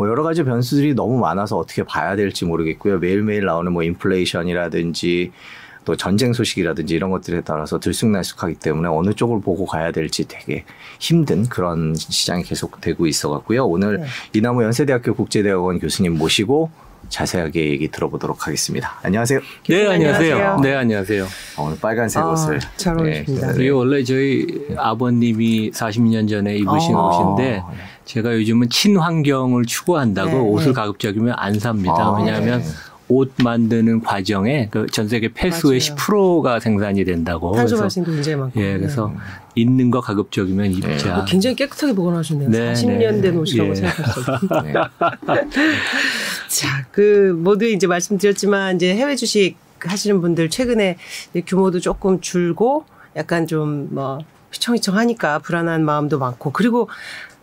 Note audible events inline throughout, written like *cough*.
뭐 여러 가지 변수들이 너무 많아서 어떻게 봐야 될지 모르겠고요. 매일매일 나오는 뭐 인플레이션이라든지 또 전쟁 소식이라든지 이런 것들에 따라서 들쑥날쑥하기 때문에 어느 쪽을 보고 가야 될지 되게 힘든 그런 시장이 계속되고 있어 갖고요. 오늘 네. 이나무 연세대학교 국제대학원 교수님 모시고 자세하게 얘기 들어보도록 하겠습니다. 안녕하세요. 네, 안녕하세요. 네, 안녕하세요. 어, 오늘 빨간색 아, 옷을. 잘 어울리십니다. 네, 이게 원래 저희 아버님이 40년 전에 입으신 아, 옷인데 네. 제가 요즘은 친환경을 추구한다고 네, 옷을 네. 가급적이면 안 삽니다. 아, 왜냐하면 네. 옷 만드는 과정에 그 전 세계 폐수의 맞아요. 10%가 생산이 된다고. 탄소 발생도 굉장히 많고. 예, 그래서 네. 있는 거 가급적이면 입자. 네. 굉장히 깨끗하게 보관하셨네요. 네, 40년 된 옷이라고 예. 생각했어요. 네. *laughs* 자, 그 모두 이제 말씀드렸지만 이제 해외 주식 하시는 분들 최근에 규모도 조금 줄고 약간 좀뭐 휘청휘청 하니까 불안한 마음도 많고 그리고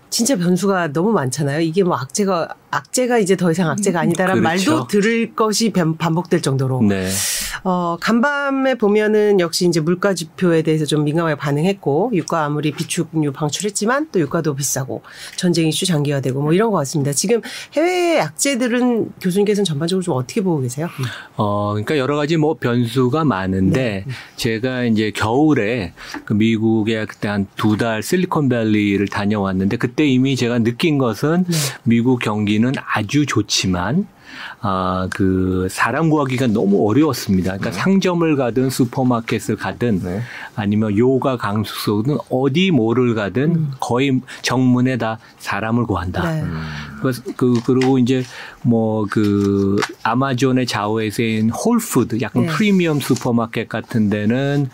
진짜 변수가 너무 많잖아요. 이게 뭐 악재가 악재가 이제 더 이상 악재가 아니다라는 그렇죠. 말도 들을 것이 반복될 정도로. 네. 어, 간밤에 보면은 역시 이제 물가 지표에 대해서 좀 민감하게 반응했고 유가 아무리 비축류 방출했지만 또 유가도 비싸고 전쟁 이슈 장기화되고 뭐 이런 것 같습니다. 지금 해외 악재들은 교수님께서는 전반적으로 좀 어떻게 보고 계세요? 어, 그러니까 여러 가지 뭐 변수가 많은데 네. 제가 이제 겨울에 그 미국에 그때 한 두 달 실리콘밸리를 다녀왔는데 그때 이미 제가 느낀 것은 네. 미국 경기 는 아주 좋지만 아, 그 사람 구하기가 너무 어려웠습니다. 그러니까 네. 상점을 가든 슈퍼마켓을 가든 네. 아니면 요가 강수소든 어디 뭐를 가든 음. 거의 정문에 다 사람을 구한다. 네. 음. 그, 그리고 이제 뭐 그 아마존의 자회사인 홀푸드 약간 네. 프리미엄 슈퍼마켓 같은 데는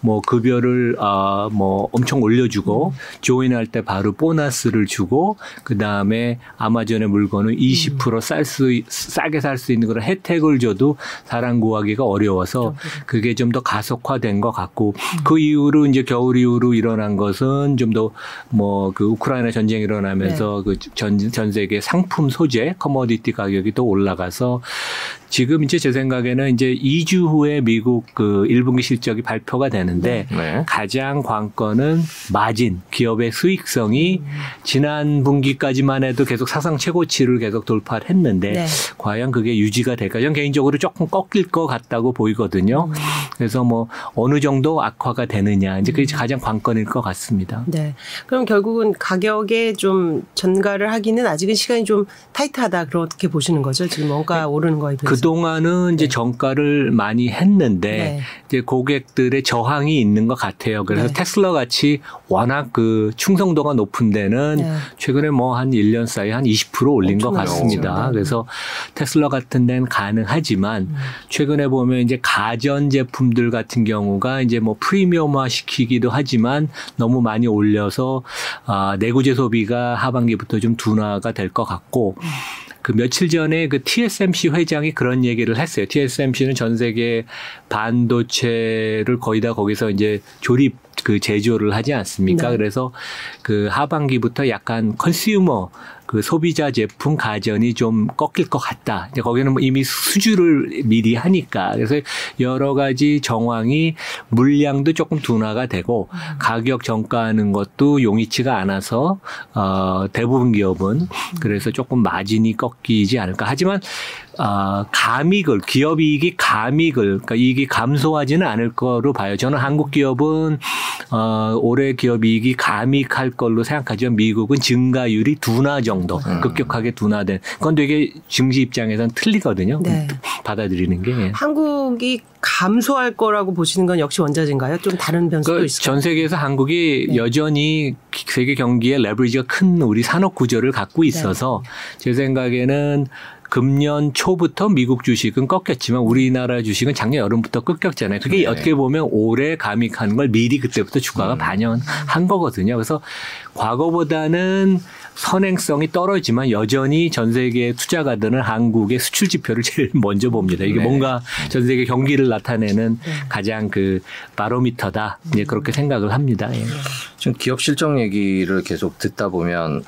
뭐 급여를 아 뭐 엄청 올려주고 음. join할 때 바로 보너스를 주고 그 다음에 아마존의 물건을 20%쌀수 음. 싸게 살 수 있는 그런 혜택을 줘도 사람 구하기가 어려워서 그게 좀 더 가속화된 것 같고 음. 그 이후로 이제 겨울 이후로 일어난 것은 좀 더 뭐 그 우크라이나 전쟁이 일어나면서 네. 그전 전세 계 상품 소재 커머디티 가격이 또 올라가서 지금 이제 제 생각에는 이제 2주 후에 미국 그 1분기 실적이 발표가 되는데 네. 가장 관건은 마진 기업의 수익성이 음. 지난 분기까지만 해도 계속 사상 최고치를 계속 돌파를 했는데 네. 과연 그게 유지가 될까? 저는 개인적으로 조금 꺾일 것 같다고 보이거든요. 음. 그래서 뭐 어느 정도 악화가 되느냐 이제 그게 음. 가장 관건일 것 같습니다. 네. 그럼 결국은 가격에 좀 전가를 하기는 아직은 시간이 좀 타이트하다 그렇게 보시는 거죠. 지금 뭔가 네. 오르는 거에 비해서. 그동안은 이제 네. 정가를 많이 했는데 네. 이제 고객들의 저항이 있는 것 같아요. 그래서 네. 테슬라 같이 워낙 그 충성도가 높은 데는 네. 최근에 뭐 한 1년 사이에 한20% 올린 것 같습니다. 네. 그래서 테슬라 같은 데는 가능하지만 음. 최근에 보면 이제 가전 제품들 같은 경우가 이제 뭐 프리미엄화 시키기도 하지만 너무 많이 올려서 아, 내구재 소비가 하반기부터 좀 둔화가 될 것 같고 음. 그 며칠 전에 그 TSMC 회장이 그런 얘기를 했어요. TSMC는 전 세계 반도체를 거의 다 거기서 이제 조립 그 제조를 하지 않습니까? 네. 그래서 그 하반기부터 약간 컨슈머 그 소비자 제품 가전이 좀 꺾일 것 같다. 이제 거기는 뭐 이미 수주를 미리 하니까 그래서 여러 가지 정황이 물량도 조금 둔화가 되고 음. 가격 정가하는 것도 용이치가 않아서 어 대부분 기업은 그래서 조금 마진이 꺾이지 않을까. 하지만 어, 감익을 기업 이익이 감익을 그러니까 이익이 감소하지는 않을 거로 봐요. 저는 한국 기업은 어, 올해 기업 이익이 감익할 걸로 생각하지만 미국은 증가율이 둔화 정도 음. 급격하게 둔화된 그건 되게 증시 입장에서는 틀리거든요. 네. 받아들이는 게 한국이 감소할 거라고 보시는 건 역시 원자재인가요? 좀 다른 변수도 그 있을까요? 전 세계에서 한국이 네. 여전히 세계 경기에 레버리지가 큰 우리 산업 구조를 갖고 있어서 네. 제 생각에는 금년 초부터 미국 주식은 꺾였지만 우리나라 주식은 작년 여름부터 꺾였잖아요. 그게 네. 어떻게 보면 올해 감익한 걸 미리 그때부터 주가가 음. 반영한 거거든요. 그래서 과거보다는 선행성이 떨어지만 여전히 전 세계 투자가들은 한국의 수출 지표를 제일 *laughs* 먼저 봅니다. 이게 네. 뭔가 전 세계 경기를 나타내는 네. 가장 그 바로미터다. 이제 그렇게 생각을 합니다. 예. 지금 기업 실적 얘기를 계속 듣다 보면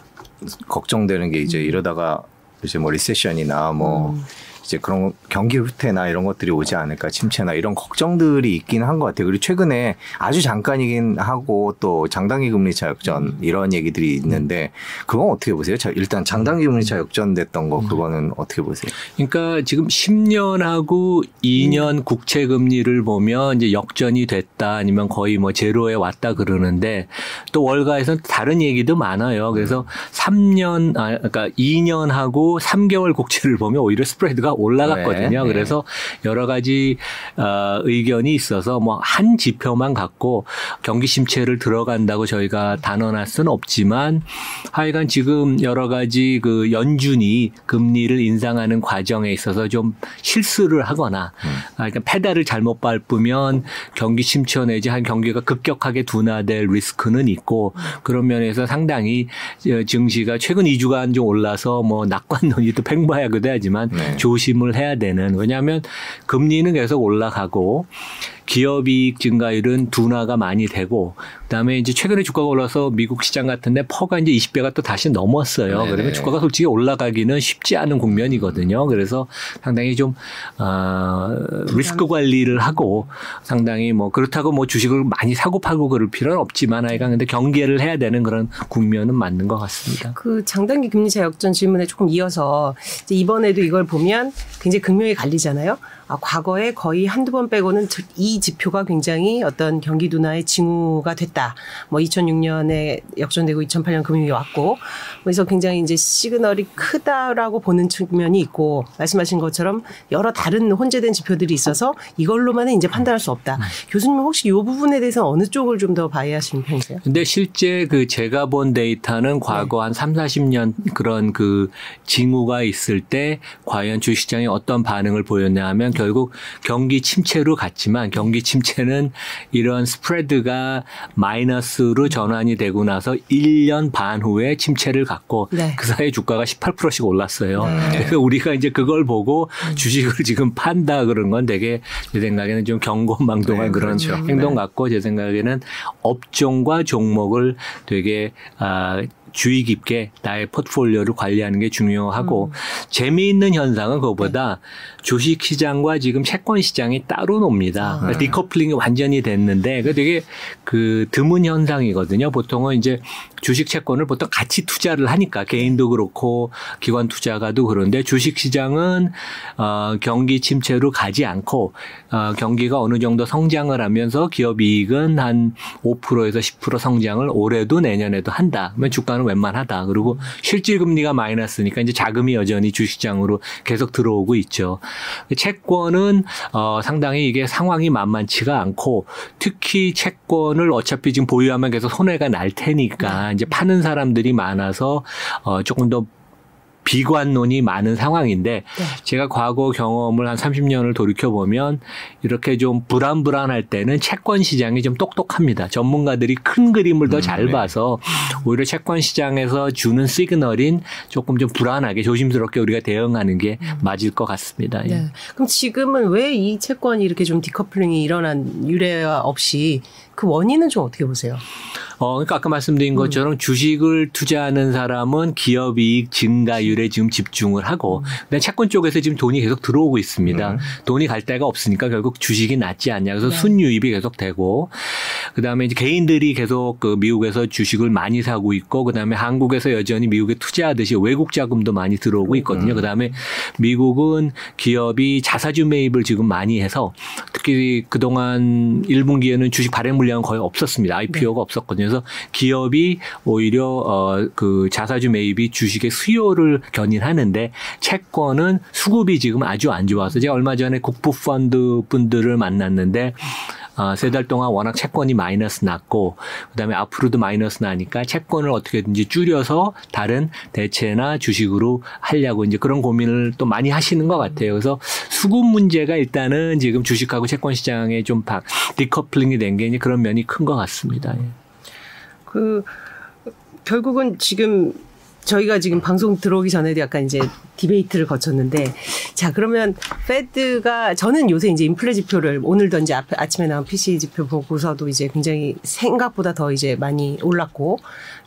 걱정되는 게 이제 이러다가 이제 뭐 리세션이나 뭐 음. 이제 그런 경기 후퇴나 이런 것들이 오지 않을까 침체나 이런 걱정들이 있긴 한 것 같아요. 그리고 최근에 아주 잠깐이긴 하고 또 장단기 금리 차역전 이런 얘기들이 있는데 그건 어떻게 보세요? 자, 일단 장단기 금리 차역전됐던 거 그거는 어떻게 보세요? 그러니까 지금 10년하고 2년 국채 금리를 보면 이제 역전이 됐다 아니면 거의 뭐 제로에 왔다 그러는데 또 월가에서는 다른 얘기도 많아요. 그래서 3년 아 그러니까 2년하고 3개월 국채를 보면 오히려 스프레드가 올라갔거든요. 네, 네. 그래서 여러 가지 어, 의견이 있어서 뭐 한 지표만 갖고 경기 침체를 들어간다고 저희가 단언할 수는 없지만 하여간 지금 여러 가지 그 연준이 금리를 인상하는 과정에 있어서 좀 실수를 하거나 아, 그러니까 페달을 잘못 밟으면 경기 침체 내지 한 경기가 급격하게 둔화될 리스크는 있고 그런 면에서 상당히 어, 증시가 최근 2주간 좀 올라서 뭐 낙관 논의도 팽배하기도 하지만 네. 조심 을 해야 되는 왜냐하면 금리는 계속 올라가고 기업이익 증가율은 둔화가 많이 되고 그다음에 이제 최근에 주가가 올라서 미국 시장 같은데 PER가 이제 20배가 또 다시 넘었어요. 네네. 그러면 주가가 솔직히 올라가기는 쉽지 않은 국면이거든요. 그래서 상당히 좀 어, 리스크 관리를 하고 상당히 뭐 그렇다고 뭐 주식을 많이 사고 팔고 그럴 필요는 없지만 하여간 근데 경계를 해야 되는 그런 국면은 맞는 것 같습니다. 그 장단기 금리차 역전 질문에 조금 이어서 이제 이번에도 이걸 보면 굉장히 극명히 갈리잖아요. 아, 과거에 거의 한두 번 빼고는 저- 이 지표가 굉장히 어떤 경기 둔화의 징후가 됐다. 뭐 2006년에 역전되고 2008년 금융이 왔고 그래서 굉장히 이제 시그널이 크다라고 보는 측면이 있고 말씀하신 것처럼 여러 다른 혼재된 지표들이 있어서 이걸로만은 이제 판단할 수 없다. 교수님 혹시 이 부분에 대해서 어느 쪽을 좀 더 바이하시는 편이세요? 근데 실제 그 제가 본 데이터는 과거 한 3, 40년 그런 그 징후가 있을 때 과연 주시장이 어떤 반응을 보였냐 하면 결국 경기 침체로 갔지만 경기 침체는 이런 스프레드가 마이너스로 전환이 되고 나서 1년 반 후에 침체를 갔고 네. 그 사이에 주가가 18%씩 올랐어요. 네. 그래서 우리가 이제 그걸 보고 주식을 지금 판다 그런 건 되게 제 생각에는 좀 경고망동한 네, 그런 그렇죠. 행동 네. 같고 제 생각에는 업종과 종목을 되게 아 주의 깊게 나의 포트폴리오를 관리하는 게 중요하고 재미있는 현상은 그거보다 주식 시장과 지금 채권 시장이 따로 놉니다. 그러니까 디커플링이 완전히 됐는데 그 되게 그 드문 현상이거든요. 보통은 이제 주식 채권을 보통 같이 투자를 하니까 개인도 그렇고 기관 투자가도 그런데 주식 시장은 어 경기 침체로 가지 않고 어 경기가 어느 정도 성장을 하면서 기업 이익은 한 5%에서 10% 성장을 올해도 내년에도 한다. 그러면 주가는 웬만하다. 그리고 실질 금리가 마이너스니까 이제 자금이 여전히 주식장으로 계속 들어오고 있죠. 채권은 어 상당히 이게 상황이 만만치가 않고 특히 채권을 어차피 지금 보유하면 계속 손해가 날 테니까 이제 파는 사람들이 많아서 어 조금 더 비관론이 많은 상황인데 네. 제가 과거 경험을 한 30년을 돌이켜 보면 이렇게 좀 불안불안할 때는 채권 시장이 좀 똑똑합니다. 전문가들이 큰 그림을 더잘 음, 네. 봐서 오히려 채권 시장에서 주는 시그널인 조금 좀 불안하게 조심스럽게 우리가 대응하는 게 맞을 것 같습니다. 예. 네. 그럼 지금은 왜 이 채권이 이렇게 좀 디커플링이 일어난 유례가 없이 그 원인은 좀 어떻게 보세요? 어, 그러니까 아까 말씀드린 것처럼 주식을 투자하는 사람은 기업 이익 증가율에 지금 집중을 하고, 근데 채권 쪽에서 지금 돈이 계속 들어오고 있습니다. 음. 돈이 갈 데가 없으니까 결국 주식이 낫지 않냐. 그래서 네. 순유입이 계속 되고, 그 다음에 이제 개인들이 계속 그 미국에서 주식을 많이 사고 있고, 그 다음에 한국에서 여전히 미국에 투자하듯이 외국 자금도 많이 들어오고 있거든요. 그 다음에 미국은 기업이 자사주 매입을 지금 많이 해서 특히 그동안 1분기에는 주식 발행 물량 은 거의 없었습니다. IPO가 없었거든요. 그래서 기업이 오히려 어 그 자사주 매입이 주식의 수요를 견인하는데 채권은 수급이 지금 아주 안 좋아서 제가 얼마 전에 국부 펀드 분들을 만났는데 어, 세달 동안 워낙 채권이 마이너스 났고 그다음에 앞으로도 마이너스 나니까 채권을 어떻게든지 줄여서 다른 대체나 주식으로 하려고 이제 그런 고민을 또 많이 하시는 것 같아요. 그래서 수급 문제가 일단은 지금 주식하고 채권 시장에 좀 바- decoupling이 된 게 이제 그런 면이 큰 것 같습니다. 예. 그 결국은 지금 저희가 지금 방송 들어오기 전에도 약간 이제 debate를 거쳤는데 자 그러면 Fed가 저는 요새 이제 인플레 지표를 오늘도 이제 앞에 아침에 나온 PCE 지표 보고서도 이제 굉장히 생각보다 더 이제 많이 올랐고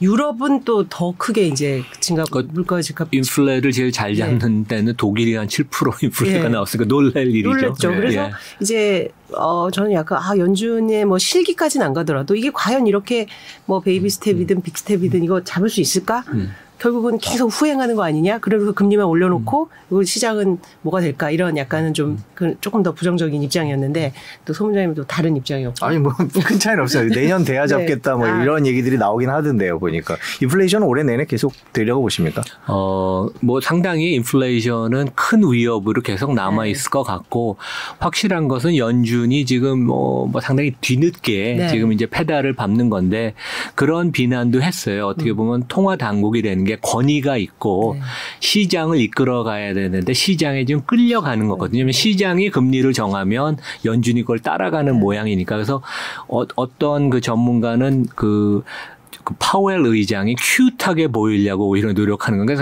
유럽은 또 더 크게 이제 증가 그 물가 집값 인플레를 제일 잘 잡는 데는 독일이 한 7% 인플레가 예. 나왔으니까 놀랄 일이죠. 놀랬죠. 예. 그래서 예. 이제 어 저는 약간 아 연준의 뭐 실기까지는 안 가더라도 이게 과연 이렇게 뭐 baby step이든 big step이든 이거 잡을 수 있을까? 음. 결국은 계속 후행하는 거 아니냐? 그래서 금리만 올려놓고 이거 시장은 뭐가 될까? 이런 약간은 좀 그 조금 더 부정적인 입장이었는데 또 소문장님은 또 다른 입장이었고. 아니 뭐 *laughs* 큰 차이는 없어요. 내년 돼야 잡겠다 뭐 아. 이런 얘기들이 나오긴 하던데요. 보니까 인플레이션은 올해 내내 계속 되려고 보십니까? 어, 뭐 상당히 인플레이션은 큰 위협으로 계속 남아 네. 있을 것 같고 확실한 것은 연준이 지금 뭐, 뭐 상당히 뒤늦게 네. 지금 이제 페달을 밟는 건데 그런 비난도 했어요. 어떻게 음. 보면 통화 당국이라는 게 권위가 있고 네. 시장을 이끌어 가야 되는데 시장에 지금 끌려가는 거거든요. 왜냐하면 시장이 금리를 정하면 연준이 그걸 따라가는 네. 모양이니까 그래서 어, 어떤 그 전문가는 그 그 파웰 의장이 큐트하게 보이려고 오히려 노력하는 건가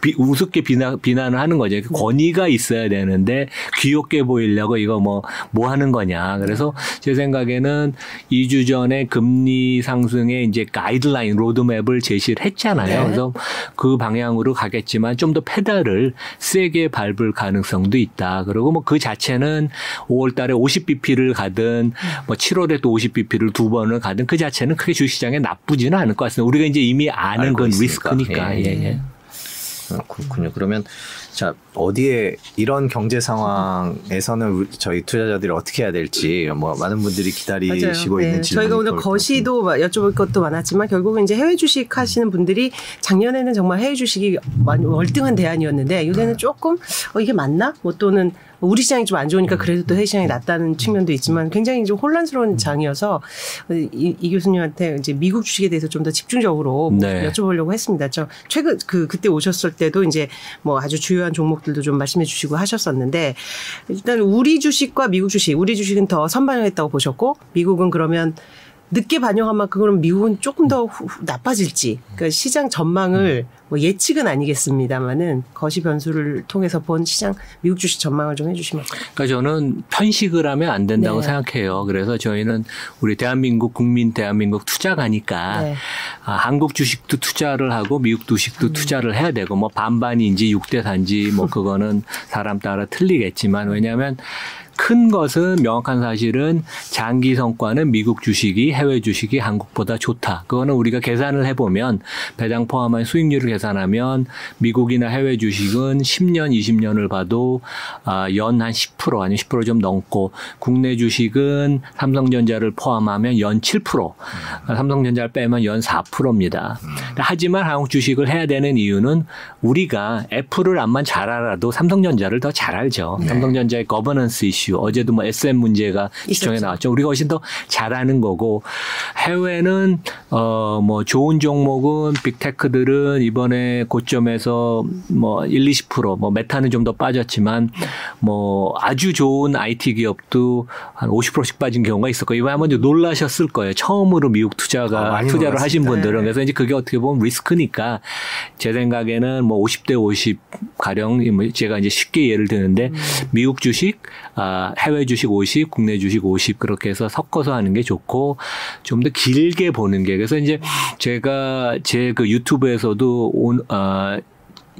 비- 우습게 비난, 비난을 하는 거죠. 그 권위가 있어야 되는데 귀엽게 보이려고 이거 뭐, 뭐 하는 거냐. 그래서 제 생각에는 2주 전에 금리 상승의 이제 가이드라인, 로드맵을 제시를 했잖아요. 네. 그래서 그 방향으로 가겠지만 좀 더 페달을 세게 밟을 가능성도 있다. 그리고 뭐 그 자체는 5월 달에 50bp를 가든 뭐 7월에 또 50bp를 두 번을 가든 그 자체는 크게 주식시장에 나쁘지는 않을 것 같습니다. 우리가 이제 이미 아는 건 있으니까. 리스크니까. 예. 예, 예. 어, 그렇군요. 그러면 자 어디에 이런 경제 상황에서는 저희 투자자들이 어떻게 해야 될지 뭐 많은 분들이 기다리시고 네. 있는 질문. 저희가 오늘 거시도 마- 여쭤볼 것도 많았지만 결국은 이제 해외 주식 하시는 분들이 작년에는 정말 해외 주식이 많이 월등한 대안이었는데 요새는 조금 어, 이게 맞나? 뭐 또는 우리 시장이 좀 안 좋으니까 그래도 또 해외 시장이 낫다는 측면도 있지만 굉장히 좀 혼란스러운 장이어서 이, 이 교수님한테 이제 미국 주식에 대해서 좀 더 집중적으로 뭐 네. 여쭤보려고 했습니다. 저 최근 그 그때 오셨을 때도 이제 뭐 아주 주요한 종목들도 좀 말씀해 주시고 하셨었는데 일단 우리 주식과 미국 주식, 우리 주식은 더 선반영했다고 보셨고 미국은 그러면 늦게 반영한 만큼 그럼 미국은 조금 더 후- 후- 나빠질지 그러니까 시장 전망을 뭐 예측은 아니겠습니다만은 거시 변수를 통해서 본 시장 미국 주식 전망을 좀 해주시면 그러니까 저는 편식을 하면 안 된다고 네. 생각해요. 그래서 저희는 우리 대한민국 국민 대한민국 투자가니까 네. 아, 한국 주식도 투자를 하고 미국 음. 주식도 투자를 해야 되고 뭐 반반인지 6대 4인지 뭐 그거는 사람 따라 틀리겠지만 왜냐하면 큰 것은 명확한 사실은 장기 성과는 미국 주식이 해외 주식이 한국보다 좋다. 그거는 우리가 계산을 해보면 배당 포함한 수익률을 계산하면 미국이나 해외 주식은 10년, 20년을 봐도 아, 연 한 10% 아니면 10%좀 넘고 국내 주식은 삼성전자를 포함하면 연 7%, 삼성전자를 빼면 연 4%입니다. 하지만 한국 주식을 해야 되는 이유는 우리가 애플을 암만 잘 알아도 삼성전자를 더 잘 알죠. 삼성전자의 거버넌스 이슈 어제도 뭐 SM 문제가 시청에. 나왔죠. 우리가 훨씬 더 잘 아는 거고 해외는 어뭐 좋은 종목은 빅테크들은 이번에 고점에서 뭐 1, 20%뭐 메타는 좀 더 빠졌지만 뭐 아주 좋은 IT 기업도 한 50%씩 빠진 경우가 있었고 이번에 한번 놀라셨을 거예요. 처음으로 미국 아, 투자가 많이 투자를 하신 놀랐습니다. 분들은 네. 그래서 이제 그게 어떻게 보면 리스크니까 제 생각에는 뭐 50대 50 가령 뭐 제가 이제 쉽게 예를 드는데 미국 주식, 아, 해외 주식 50, 국내 주식 50 그렇게 해서 섞어서 하는 게 좋고 좀 더 길게 보는 게 그래서 이제 제가 제 그 유튜브에서도 온 어,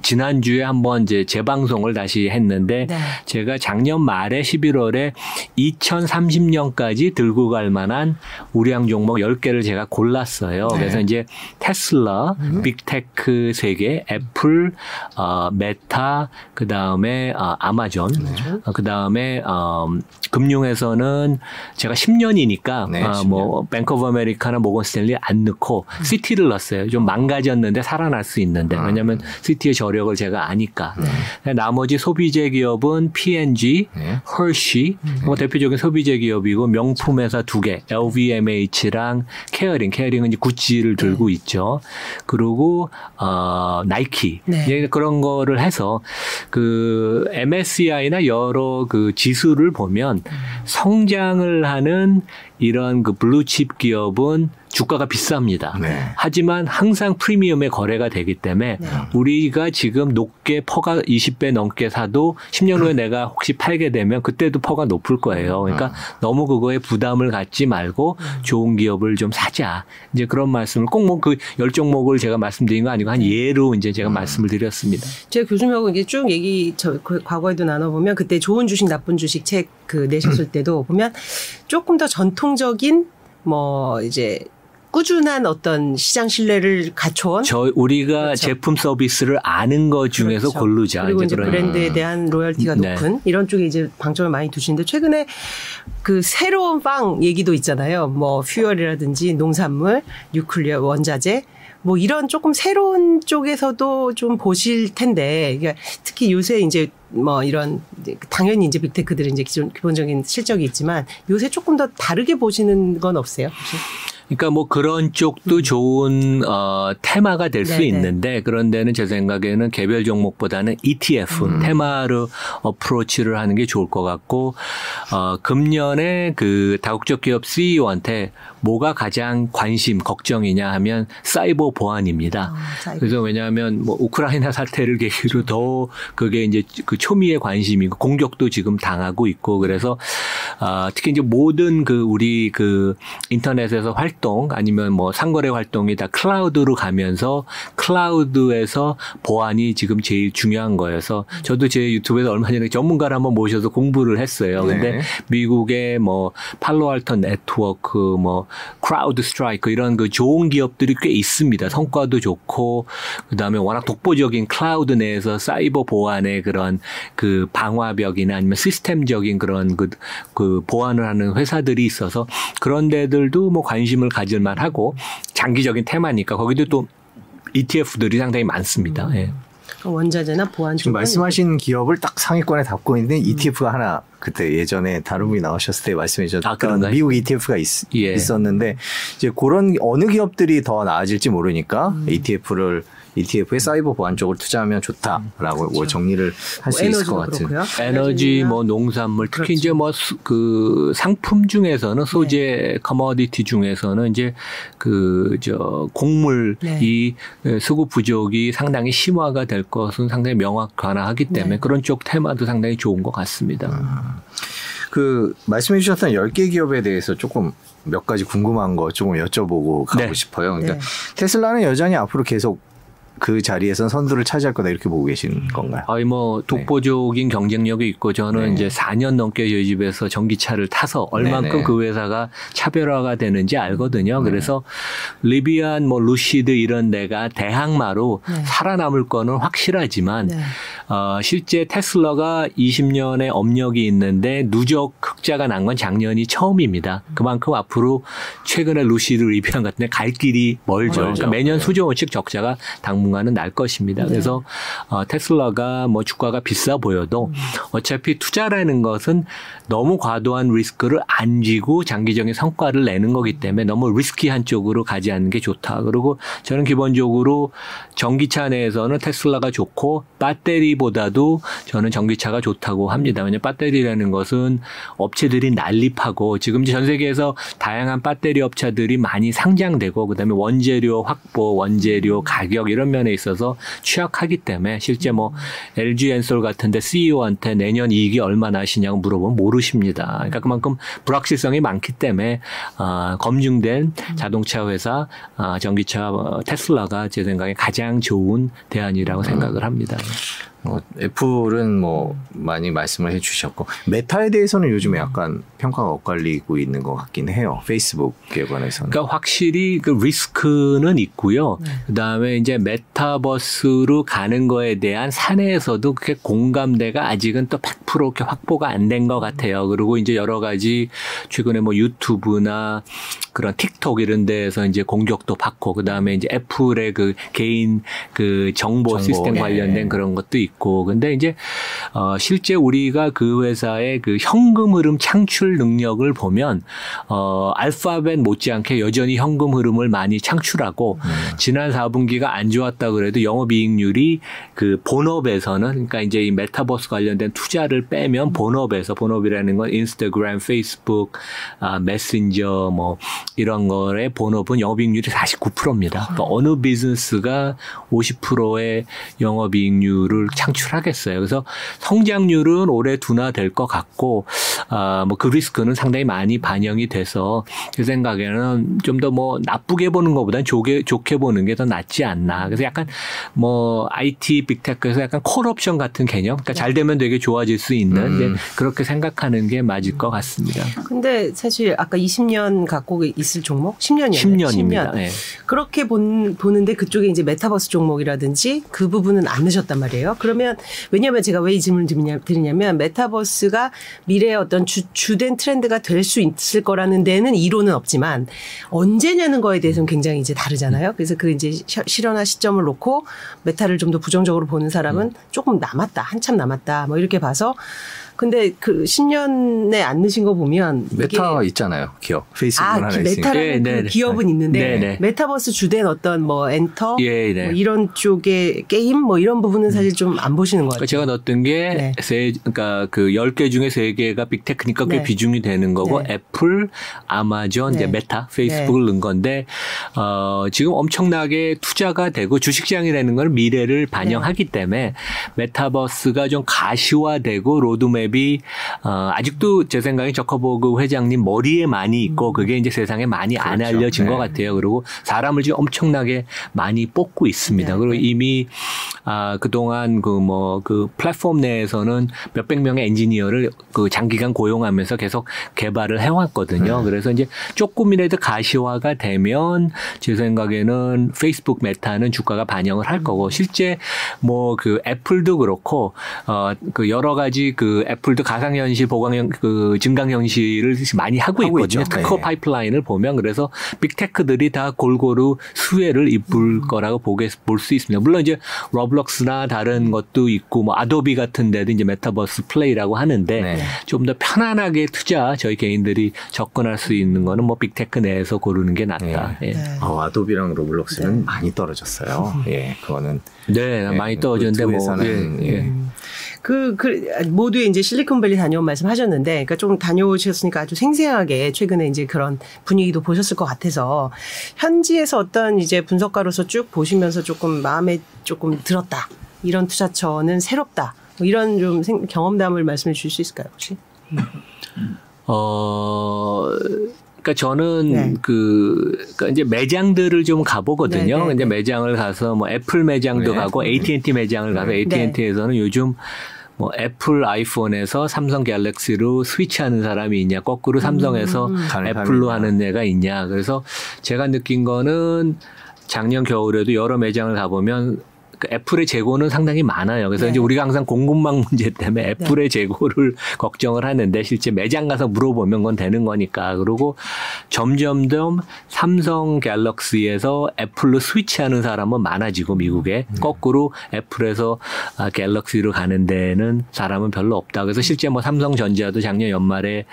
지난주에 한번 이제 재방송을 다시 했는데 네. 제가 작년 말에 11월에 2030년까지 들고 갈 만한 우량 종목 10개를 제가 골랐어요. 네. 그래서 이제 테슬라, 음. big tech 세 개, 애플, 어, 메타, 그 다음에 어, 아마존, 어, 그 다음에 어, 금융에서는 제가 10년이니까 네, 어, 10년. 뭐 뱅크 오브 아메리카나 모건 스탠리 안 넣고 시티를 넣었어요. 좀 망가졌는데 살아날 수 있는데 왜냐하면 시티의 저력을 제가 아니까. 나머지 소비재 기업은 P&G, 네. 헐시, 뭐 대표적인 소비재 기업이고 명품 회사 두 개, LVMH랑 케어링, 케어링은 이제 구찌를 들고 있죠. 그리고 어 나이키, 네. 이제 그런 거를 해서 그 MSCI나 여러 그 지수를 보면 성장을 하는 이런 그 블루칩 기업은 주가가 비쌉니다. 네. 하지만 항상 프리미엄에 거래가 되기 때문에 네. 우리가 지금 높게 PER가 20배 넘게 사도 10년 후에 내가 혹시 팔게 되면 그때도 PER가 높을 거예요. 그러니까 너무 그거에 부담을 갖지 말고 좋은 기업을 좀 사자. 이제 그런 말씀을 꼭 뭐 그 열 종목을 제가 말씀드린 거 아니고 한 예로 이제 제가 말씀을 드렸습니다. 제가 교수님하고 이게 쭉 얘기 저 그 과거에도 나눠보면 그때 좋은 주식 나쁜 주식 책 그 내셨을 때도 보면 조금 더 전통적인 뭐 이제 꾸준한 어떤 시장 신뢰를 갖춰온 저 우리가 그렇죠. 제품 서비스를 아는 것 중에서 그렇죠. 고르자. 그리고 이제 그런- 브랜드에 대한 로열티가 네. 높은 이런 쪽에 이제 방점을 많이 두시는데 최근에 그 새로운 빵 얘기도 있잖아요. 뭐 퓨얼이라든지 농산물, 뉴클리어 원자재 뭐 이런 조금 새로운 쪽에서도 좀 보실 텐데 그러니까 특히 요새 이제 뭐 이런 당연히 이제 빅테크들은 이제 기존 기본적인 실적이 있지만 요새 조금 더 다르게 보시는 건 없어요? 혹시? 그러니까 뭐 그런 쪽도 좋은 어 테마가 될수 음. 있는데 그런 데는 제 생각에는 개별 종목보다는 ETF 음. 테마로 어프로치를 하는 게 좋을 것 같고 어 금년에 그 다국적 기업 CEO한테 뭐가 가장 관심 걱정이냐 하면 사이버 보안입니다. 아. 그래서 왜냐하면 뭐 우크라이나 사태를 계기로 더 그게 이제 그 초미의 관심이고 공격도 지금 당하고 있고 그래서 아 특히 이제 모든 그 우리 그 인터넷에서 활동 아니면 뭐 상거래 활동이 다 클라우드로 가면서 클라우드에서 보안이 지금 제일 중요한 거여서 저도 제 유튜브에서 얼마 전에 전문가를 한번 모셔서 공부를 했어요. 근데 네. 미국의 뭐 팔로알토 네트워크, 뭐 크라우드스트라이크 이런 그 좋은 기업들이 꽤 있습니다. 성과도 좋고 그다음에 워낙 독보적인 클라우드 내에서 사이버 보안의 그런 그 방화벽이나 아니면 시스템적인 그런 그, 그 보안을 하는 회사들이 있어서 그런 데들도 뭐 관심을 가질 만하고 장기적인 테마니까 거기도 또 ETF들이 상당히 많습니다. 예. 원자재나 보안 지금 말씀하신 기업을 딱 상위권에 담고 있는 ETF가 하나 그때 예전에 다른 분이 나오셨을 때 말씀해 아, 주셨던 그런가요? 미국 ETF가 있, 예. 었는데 이제 그런 어느 기업들이 더 나아질지 모르니까 음. ETF를 ETF에 사이버 보안 쪽을 투자하면 좋다라고 뭐 정리를 할 수 있을 것 음, 그렇죠. 같은. 그렇고요. 에너지 뭐 농산물 특히 그렇죠. 이제 뭐 그 상품 중에서는 네. 소재 커머디티 중에서는 이제 그 저 곡물 네. 이 수급 부족이 상당히 심화가 될 것은 상당히 명확하기 때문에 네. 그런 쪽 테마도 상당히 좋은 것 같습니다. 그 말씀해 주셨던 10개 기업에 대해서 조금 몇 가지 궁금한 거 조금 여쭤보고 가고 네. 싶어요. 그러니까 네. 테슬라는 여전히 앞으로 계속 그 자리에선 선두를 차지할 거다 이렇게 보고 계시는 건가요? 아니 뭐 독보적인 경쟁력이 있고 저는 네. 이제 4년 넘게 저희 집에서 전기차를 타서 얼만큼 네네. 그 회사가 차별화가 되는지 알거든요. 네. 그래서 리비안 뭐 루시드 이런 데가 대항마로 네. 살아남을 거는 확실하지만 네. 어, 실제 테슬라가 20년의 업력이 있는데 누적 흑자가 난 건 작년이 처음입니다. 그만큼 앞으로 최근에 루시드 리비안 같은 데 갈 길이 멀죠. 멀죠. 그러니까 매년 네. 수조 원씩 적자가 당분간은 날 것입니다. 네. 그래서 어, 테슬라가 뭐 주가가 비싸 보여도 어차피 투자라는 것은 너무 과도한 리스크를 안 지고 장기적인 성과를 내는 거기 때문에 너무 risky한 쪽으로 가지 않는 게 좋다. 그리고 저는 기본적으로 전기차 내에서는 테슬라가 좋고 배터리보다도 저는 전기차가 좋다고 합니다. 왜냐하면 배터리라는 것은 업체들이 난립하고 지금 전 세계에서 다양한 배터리 업체들이 많이 상장되고 그다음에 원재료 확보, 원재료 가격 이런 면에 있어서 취약하기 때문에 실제 뭐 LG 엔솔 같은데 CEO한테 내년 이익이 얼마나 하시냐고 물어보면 모르십니다. 그러니까 그만큼 불확실성이 많기 때문에 아, 검증된 자동차 회사 아, 전기차 어, 테슬라가 제 생각에 가장 좋은 대안이라고 생각을 합니다. 뭐 애플은 뭐 많이 말씀을 해주셨고 메타에 대해서는 요즘에 약간 평가가 엇갈리고 있는 것 같긴 해요. 페이스북에 관해서는. 그러니까 확실히 그 리스크는 있고요. 그다음에 이제 메타버스로 가는 거에 대한 사내에서도 그게 공감대가 아직은 또 100% 이렇게 확보가 안 된 것 같아요. 그리고 이제 여러 가지 최근에 뭐 유튜브나 그런 틱톡 이런 데에서 이제 공격도 받고 그다음에 이제 애플의 그 개인 그 정보, 정보. 시스템 네. 관련된 그런 것도 있고 있고 근데 이제 어 실제 우리가 그 회사의 그 현금 흐름 창출 능력을 보면 어 알파벳 못지않게 여전히 현금 흐름을 많이 창출하고 음. 지난 4분기가 안 좋았다 그래도 영업이익률이 그 본업에서는 그러니까 이제 이 메타버스 관련된 투자를 빼면 본업에서 본업이라는 건 인스타그램, 페이스북, 아, 메신저 뭐 이런 거의 본업은 영업이익률이 49%입니다. 그러니까 어느 비즈니스가 50%의 영업이익률을 창 출하겠어요. 그래서 성장률은 올해 둔화될 것 같고 아, 뭐그 리스크는 상당히 많이 반영이 돼서 제 생각에는 좀 더 뭐 나쁘게 보는 것보다는 좋게 좋게 보는 게 더 낫지 않나. 그래서 약간 뭐 IT 빅테크에서 약간 콜옵션 같은 개념. 그러니까 잘 되면 되게 좋아질 수 있는 음. 그렇게 생각하는 게 맞을 것 같습니다. 근데 사실 아까 20년 갖고 있을 종목 10년이요. 10년입니다. 네. 그렇게 본, 보는데 그쪽에 이제 메타버스 종목이라든지 그 부분은 안 넣으셨단 말이에요. 그러면 왜냐하면 제가 왜 이 질문을 드리냐, 드리냐면 메타버스가 미래의 어떤 주, 주된 트렌드가 될 수 있을 거라는 데는 이론은 없지만 언제냐는 거에 대해서는 굉장히 이제 다르잖아요. 그래서 그 이제 시- 실현화 시점을 놓고 메타를 좀 더 부정적으로 보는 사람은 조금 남았다, 한참 남았다, 뭐 이렇게 봐서 근데 그 10년에 안 넣으신 거 보면 메타 이게 있잖아요. 기업. 페이스북 아, 하나 있으니까. 메타라는 네, 그 네, 기업은 네. 있는데 네, 네. 메타버스 주된 어떤 뭐 엔터 예, 네. 뭐 이런 쪽의 게임 뭐 이런 부분은 사실 좀 안 보시는 것 같아요. 제가 넣었던 게 네. 세, 그러니까 그 10개 중에 3개가 빅테크니까 꽤 네. 비중이 되는 거고 네. 애플, 아마존, 이제 네. 메타, 페이스북을 넣은 건데 어, 지금 엄청나게 투자가 되고 주식시장이라는 건 미래를 반영하기 네. 때문에 메타버스가 좀 가시화되고 로드맵이 어, 아직도 제 생각에 저커버그 회장님 머리에 많이 있고 그게 이제 세상에 많이 안 그렇죠. 알려진 네. 것 같아요. 그리고 사람을 지금 엄청나게 많이 뽑고 있습니다. 네, 그리고 네. 이미 아 그동안 그 뭐 그 플랫폼 내에서는 몇백 명의 엔지니어를 그 장기간 고용하면서 계속 개발을 해왔거든요. 그래서 이제 조금이라도 가시화가 되면 제 생각에는 페이스북 메타는 주가가 반영을 할 거고 실제 뭐 그 애플도 그렇고 어 그 여러 가지 그 애플도 가상현실 보강형 그 증강현실을 많이 하고 하고 있거든요. 있죠. 특허 네. 파이프라인을 보면 그래서 빅테크들이 다 골고루 수혜를 입을 거라고 보게 볼 수 있습니다. 물론 이제 로블록스나 다른 것도 있고 뭐 아도비 같은 데도 이제 메타버스 플레이라고 하는데 네. 좀더 편안하게 투자 저희 개인들이 접근할 수 있는 거는 뭐 빅테크 내에서 고르는 게 낫다. 네. 예. 어, 아도비랑 로블록스는 많이 떨어졌어요. 예, 그거는 네, 예, 많이 떨어졌는데 그두 뭐 예, 예. 예. 그, 그, 모두에 이제 실리콘밸리 다녀온 말씀 하셨는데, 그러니까 좀 다녀오셨으니까 아주 생생하게 최근에 이제 그런 분위기도 보셨을 것 같아서, 현지에서 어떤 이제 분석가로서 쭉 보시면서 조금 마음에 조금 들었다. 이런 투자처는 새롭다. 뭐 이런 좀 생- 경험담을 말씀해 주실 수 있을까요, 혹시? 어, 그러니까 저는 네. 그, 그러니까 이제 매장들을 좀 가보거든요. 네, 네, 이제 네. 매장을 가서 뭐 애플 매장도 네. 가고 AT&T 매장을 가서 네. AT&T에서는 요즘 뭐 애플 아이폰에서 삼성 갤럭시로 스위치하는 사람이 있냐, 거꾸로 삼성에서 음. 애플로 하는 애가 있냐. 그래서 제가 느낀 거는 작년 겨울에도 여러 매장을 가보면 그 애플의 재고는 상당히 많아요. 그래서 네. 이제 우리가 항상 공급망 문제 때문에 애플의 재고를 *laughs* 걱정을 하는데 실제 매장 가서 물어보면 건 되는 거니까. 그리고 점점점 삼성 갤럭시에서 애플로 스위치하는 사람은 많아지고 미국에 거꾸로 애플에서 아, 갤럭시로 가는 데는 사람은 별로 없다. 그래서 실제 뭐 삼성전자도 작년 연말에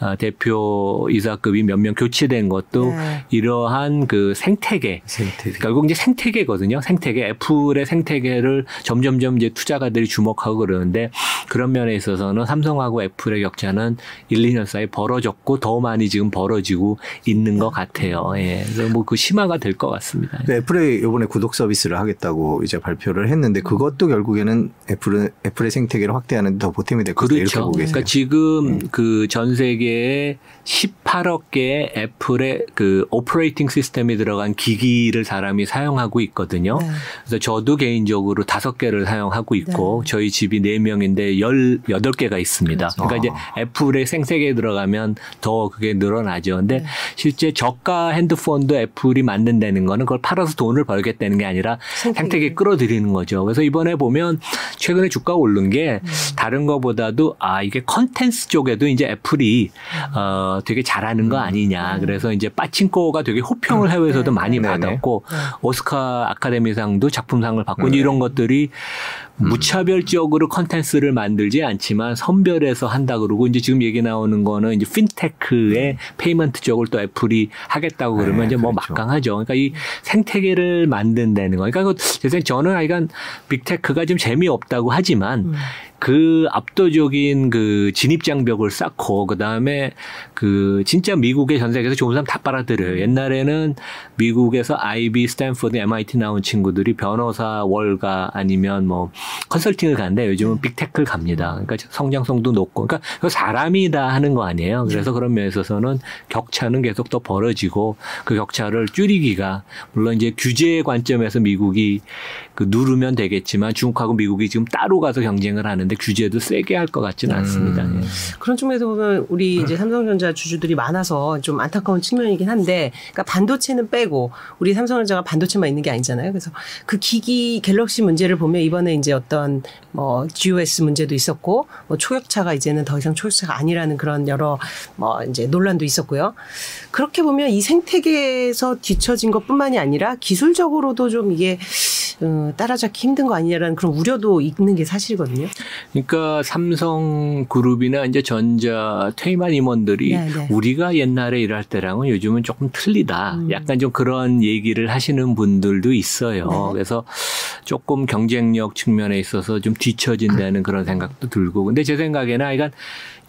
아, 대표 이사급이 몇 명 교체된 것도 네. 이러한 그 생태계 생태계. 결국 이제 생태계거든요. 생태계 애플의 생태계를 점점점 이제 투자가들이 주목하고 그러는데 그런 면에 있어서는 삼성하고 애플의 격차는 1, 2년 사이 벌어졌고 더 많이 지금 벌어지고 있는 것 같아요. 예. 그래서 뭐 그 심화가 될 것 같습니다. 그 애플에 이번에 구독 서비스를 하겠다고 이제 발표를 했는데 그것도 결국에는 애플은 애플의 생태계를 확대하는 데 더 보탬이 될 것이다 이렇게 그렇죠. 보고 계세요. 그러니까 지금 그 전 세계에 18억 개의 애플의 그 operating system이 들어간 기기를 사람이 사용하고 있거든요. 네. 그래서 저도 개인적으로 다섯 개를 사용하고 있고 네. 저희 집이 네 명인데 열여덟 개가 있습니다. 그렇죠. 그러니까 이제 애플의 생태계에 들어가면 더 그게 늘어나죠. 근데 네. 실제 저가 핸드폰도 애플이 만든다는 거는 그걸 팔아서 돈을 벌겠다는 게 아니라 생태계. 끌어들이는 거죠. 그래서 이번에 보면 최근에 주가 오른 게 음. 다른 거보다도 아 이게 컨텐츠 쪽에도 이제 애플이 음. 어 되게 잘하는 거 아니냐. 그래서 이제 파친코가 되게 호평을 해외에서도 네, 많이 네, 네. 받았고 네. 오스카 아카데미상도 작품상을 받고 네. 이런 것들이 음. 무차별적으로 컨텐츠를 만들지 않지만 선별해서 한다 그러고 이제 지금 얘기 나오는 거는 이제 핀테크의 payment 쪽을 또 애플이 하겠다고 그러면 네, 이제 뭐 그렇죠. 막강하죠. 그러니까 이 생태계를 만든다는 거. 그러니까 그 저는 약간 빅테크가 좀 재미없다고 하지만 음. 그 압도적인 그 진입 장벽을 쌓고 그 다음에 그 진짜 미국의 전 세계에서 좋은 사람 다 빨아들여요. 옛날에는 미국에서 Ivy, 스탠포드, MIT 나온 친구들이 변호사 월가 아니면 뭐 컨설팅을 가는데 요즘은 빅테크를 갑니다. 그러니까 성장성도 높고 그러니까 그 사람이 다 하는 거 아니에요. 그래서 그런 면에 있어서는 격차는 계속 더 벌어지고 그 격차를 줄이기가 물론 이제 규제의 관점에서 미국이 그 누르면 되겠지만 중국하고 미국이 지금 따로 가서 경쟁을 하는데 근데 규제도 세게 할 것 같지는 음. 않습니다. 예. 그런 측면에서 보면 우리 이제 삼성전자 주주들이 많아서 좀 안타까운 측면이긴 한데, 그러니까 반도체는 빼고 우리 삼성전자가 반도체만 있는 게 아니잖아요. 그래서 그 기기 갤럭시 문제를 보면 이번에 이제 어떤 뭐 GOS 문제도 있었고, 뭐 초격차가 이제는 더 이상 초격차가 아니라는 그런 여러 뭐 이제 논란도 있었고요. 그렇게 보면 이 생태계에서 뒤처진 것뿐만이 아니라 기술적으로도 좀 이게 어, 따라잡기 힘든 거 아니냐라는 그런 우려도 있는 게 사실이거든요. 그러니까 삼성그룹이나 이제 전자 퇴임한 임원들이 네네. 네. 우리가 옛날에 일할 때랑은 요즘은 조금 틀리다. 음. 약간 좀 그런 얘기를 하시는 분들도 있어요. 네. 그래서 조금 경쟁력 측면에 있어서 좀 뒤처진다는 그런 생각도 들고. 근데 제 생각에는 하여간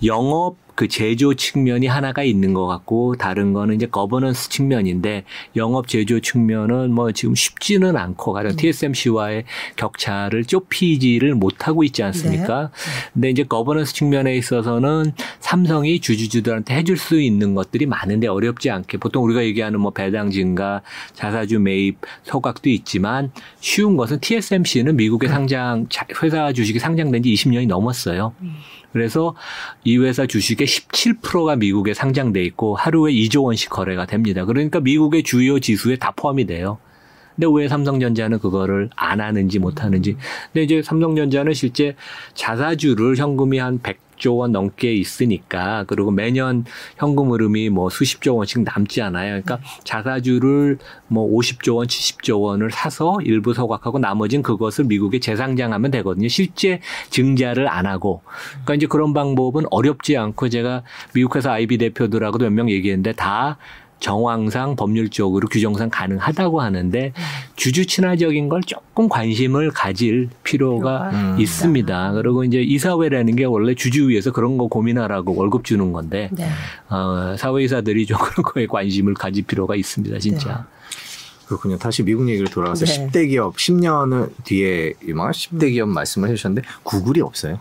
영업 그 제조 측면이 하나가 있는 것 같고 다른 거는 이제 거버넌스 측면인데 영업 제조 측면은 뭐 지금 쉽지는 않고 가령 음. TSMC와의 격차를 좁히지를 못하고 있지 않습니까? 네. 근데 이제 거버넌스 측면에 있어서는 삼성이 주주주들한테 해줄 수 있는 것들이 많은데 어렵지 않게 보통 우리가 얘기하는 뭐 배당 증가, 자사주 매입, 소각도 있지만 쉬운 것은 TSMC는 미국의 네. 상장 회사 주식이 상장된 지 20년이 넘었어요. 음. 그래서 이 회사 주식의 17%가 미국에 상장돼 있고 하루에 2조 원씩 거래가 됩니다. 그러니까 미국의 주요 지수에 다 포함이 돼요. 근데 왜 삼성전자는 그거를 안 하는지 못 하는지. 근데 이제 삼성전자는 실제 자사주를 현금이 한 100 조 원 넘게 있으니까 그리고 매년 현금 흐름이 뭐 수십조 원씩 남지 않아요. 그러니까 자사주를 뭐 50조 원, 70조 원을 사서 일부 소각하고 나머지는 그것을 미국에 재상장하면 되거든요. 실제 증자를 안 하고. 그러니까 이제 그런 방법은 어렵지 않고 제가 미국에서 IB 대표들하고도 몇 명 얘기했는데 다 정황상 법률적으로 규정상 가능하다고 하는데 음. 주주 친화적인 걸 조금 관심을 가질 필요가 음. 있습니다. 그리고 이제 이사회라는 게 원래 주주 위해서 그런 거 고민하라고 월급 주는 건데 네. 어, 사회이사들이 좀 *laughs* 그런 거에 관심을 가질 필요가 있습니다. 진짜. 네. 그렇군요. 다시 미국 얘기를 돌아가서 네. 10대 기업 10년 뒤에 유망한 10대 기업 말씀을 해주셨는데 구글이 없어요.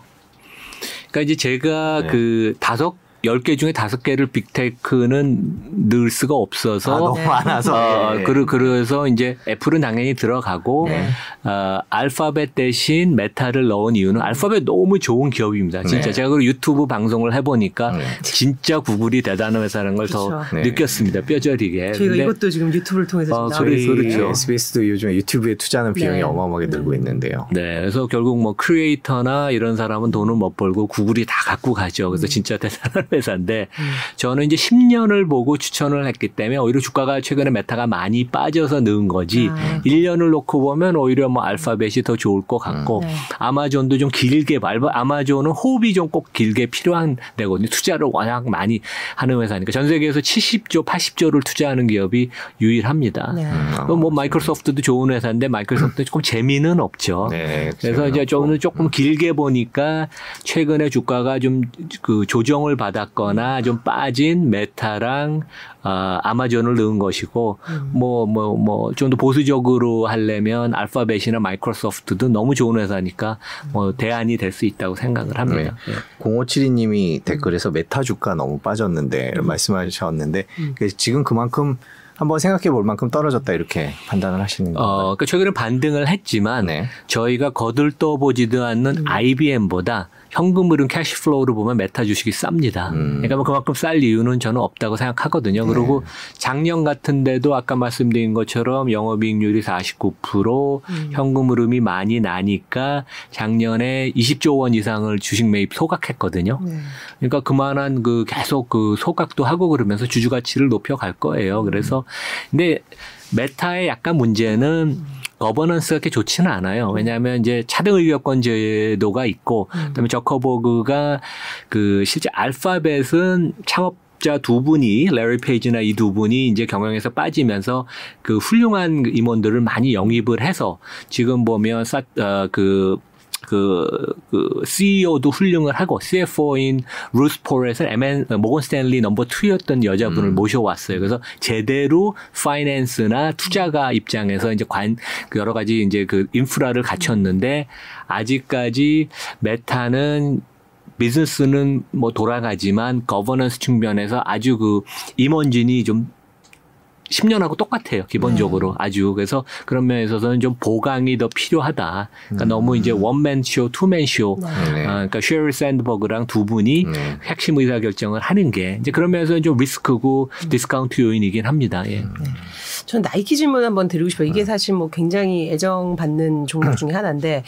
그러니까 이제 제가 네. 그 다섯 10개 중에 5개를 빅테크는 넣을 수가 없어서 아, 너무 네. 많아서 어, 네. 그래서 이제 애플은 당연히 들어가고 네. 어, 알파벳 대신 메타를 넣은 이유는 알파벳 너무 좋은 기업입니다. 진짜 네. 제가 그 유튜브 방송을 해보니까 네. 진짜 구글이 대단한 회사라는 걸더 그렇죠. 네. 느꼈습니다. 뼈저리게. 저희가 이것도 지금 유튜브를 통해서 어, 그래, 그렇죠. SBS도 요즘 유튜브에 투자하는 비용이 어마어마하게 늘고 있는데요. 네, 그래서 결국 뭐 크리에이터나 이런 사람은 돈을 못 벌고 구글이 다 갖고 가죠. 그래서 음. 진짜 대단한 회사인데 음. 저는 이제 10년을 보고 추천을 했기 때문에 오히려 주가가 최근에 메타가 많이 빠져서 넣은 거지 아. 1년을 놓고 보면 오히려 뭐 알파벳이 더 좋을 것 같고 음. 네. 아마존도 좀 길게 아마존은 호흡이 좀 꼭 길게 필요한 데거든요. 투자를 워낙 많이 하는 회사니까 전 세계에서 70조, 80조를 투자하는 기업이 유일합니다. 네. 음. 뭐 마이크로소프트도 좋은 회사인데 마이크로소프트 조금 재미는 없죠. 네, 그래서 이제 저는 조금 길게 보니까 최근에 주가가 좀 그 조정을 받았 올랐거나 좀 빠진 메타랑 어, 아마존을 넣은 것이고 뭐 뭐 뭐 좀 더 보수적으로 하려면 알파벳이나 마이크로소프트도 너무 좋은 회사니까 뭐 대안이 될 수 있다고 생각을 합니다. 네. 네. 0572님이 댓글에서 메타 주가 너무 빠졌는데 음. 말씀하셨는데 음. 지금 그만큼 한번 생각해 볼 만큼 떨어졌다 이렇게 판단을 하시는 거예요. 어, 그러니까 최근에 반등을 했지만 네. 저희가 거들떠 보지도 않는 음. IBM보다 현금 흐름 cash flow를 보면 메타 주식이 쌉니다. 음. 그러니까 뭐 그만큼 쌀 이유는 저는 없다고 생각하거든요. 네. 그리고 작년 같은데도 아까 말씀드린 것처럼 영업이익률이 49% 음. 현금 흐름이 많이 나니까 작년에 20조 원 이상을 주식 매입 소각했거든요. 네. 그러니까 그만한 그 계속 그 소각도 하고 그러면서 주주 가치를 높여 갈 거예요. 그래서 근데 메타의 약간 문제는 음. 거버넌스가 그렇게 좋지는 않아요. 왜냐하면 이제 차등 의결권 제도가 있고 그다음에 저커버그가 그 실제 알파벳은 창업 두 분이 래리 페이지나 이 두 분이 이제 경영에서 빠지면서 그 훌륭한 임원들을 많이 영입을 해서 지금 보면 사, 어, 그 그, 그, CEO도 훌륭을 하고, CFO인 루스 포랫 MN, 모건 스탠리 넘버 2였던 여자분을 음. 모셔왔어요. 그래서 제대로 finance나 투자가 입장에서 이제 관, 그 여러 가지 이제 그 인프라를 갖췄는데, 아직까지 메타는 비즈니스는 뭐 돌아가지만 거버넌스 측면에서 아주 그 임원진이 좀 10년하고 똑같아요. 기본적으로 네. 아주 그래서 그런 면에 서는 좀 보강이 더 필요하다. 그러니까 음. 너무 이제 원맨 쇼, two-man show. 네. 어, 그러니까 셰릴 샌드버그랑 두 분이 네. 핵심 의사 결정을 하는 게 이제 그런 면에서는 좀 리스크고 음. 디스카운트 요인이긴 합니다. 예. 네. 전 나이키 질문 한번 드리고 싶어요. 이게 음. 사실 뭐 굉장히 애정받는 종목 중에 하나인데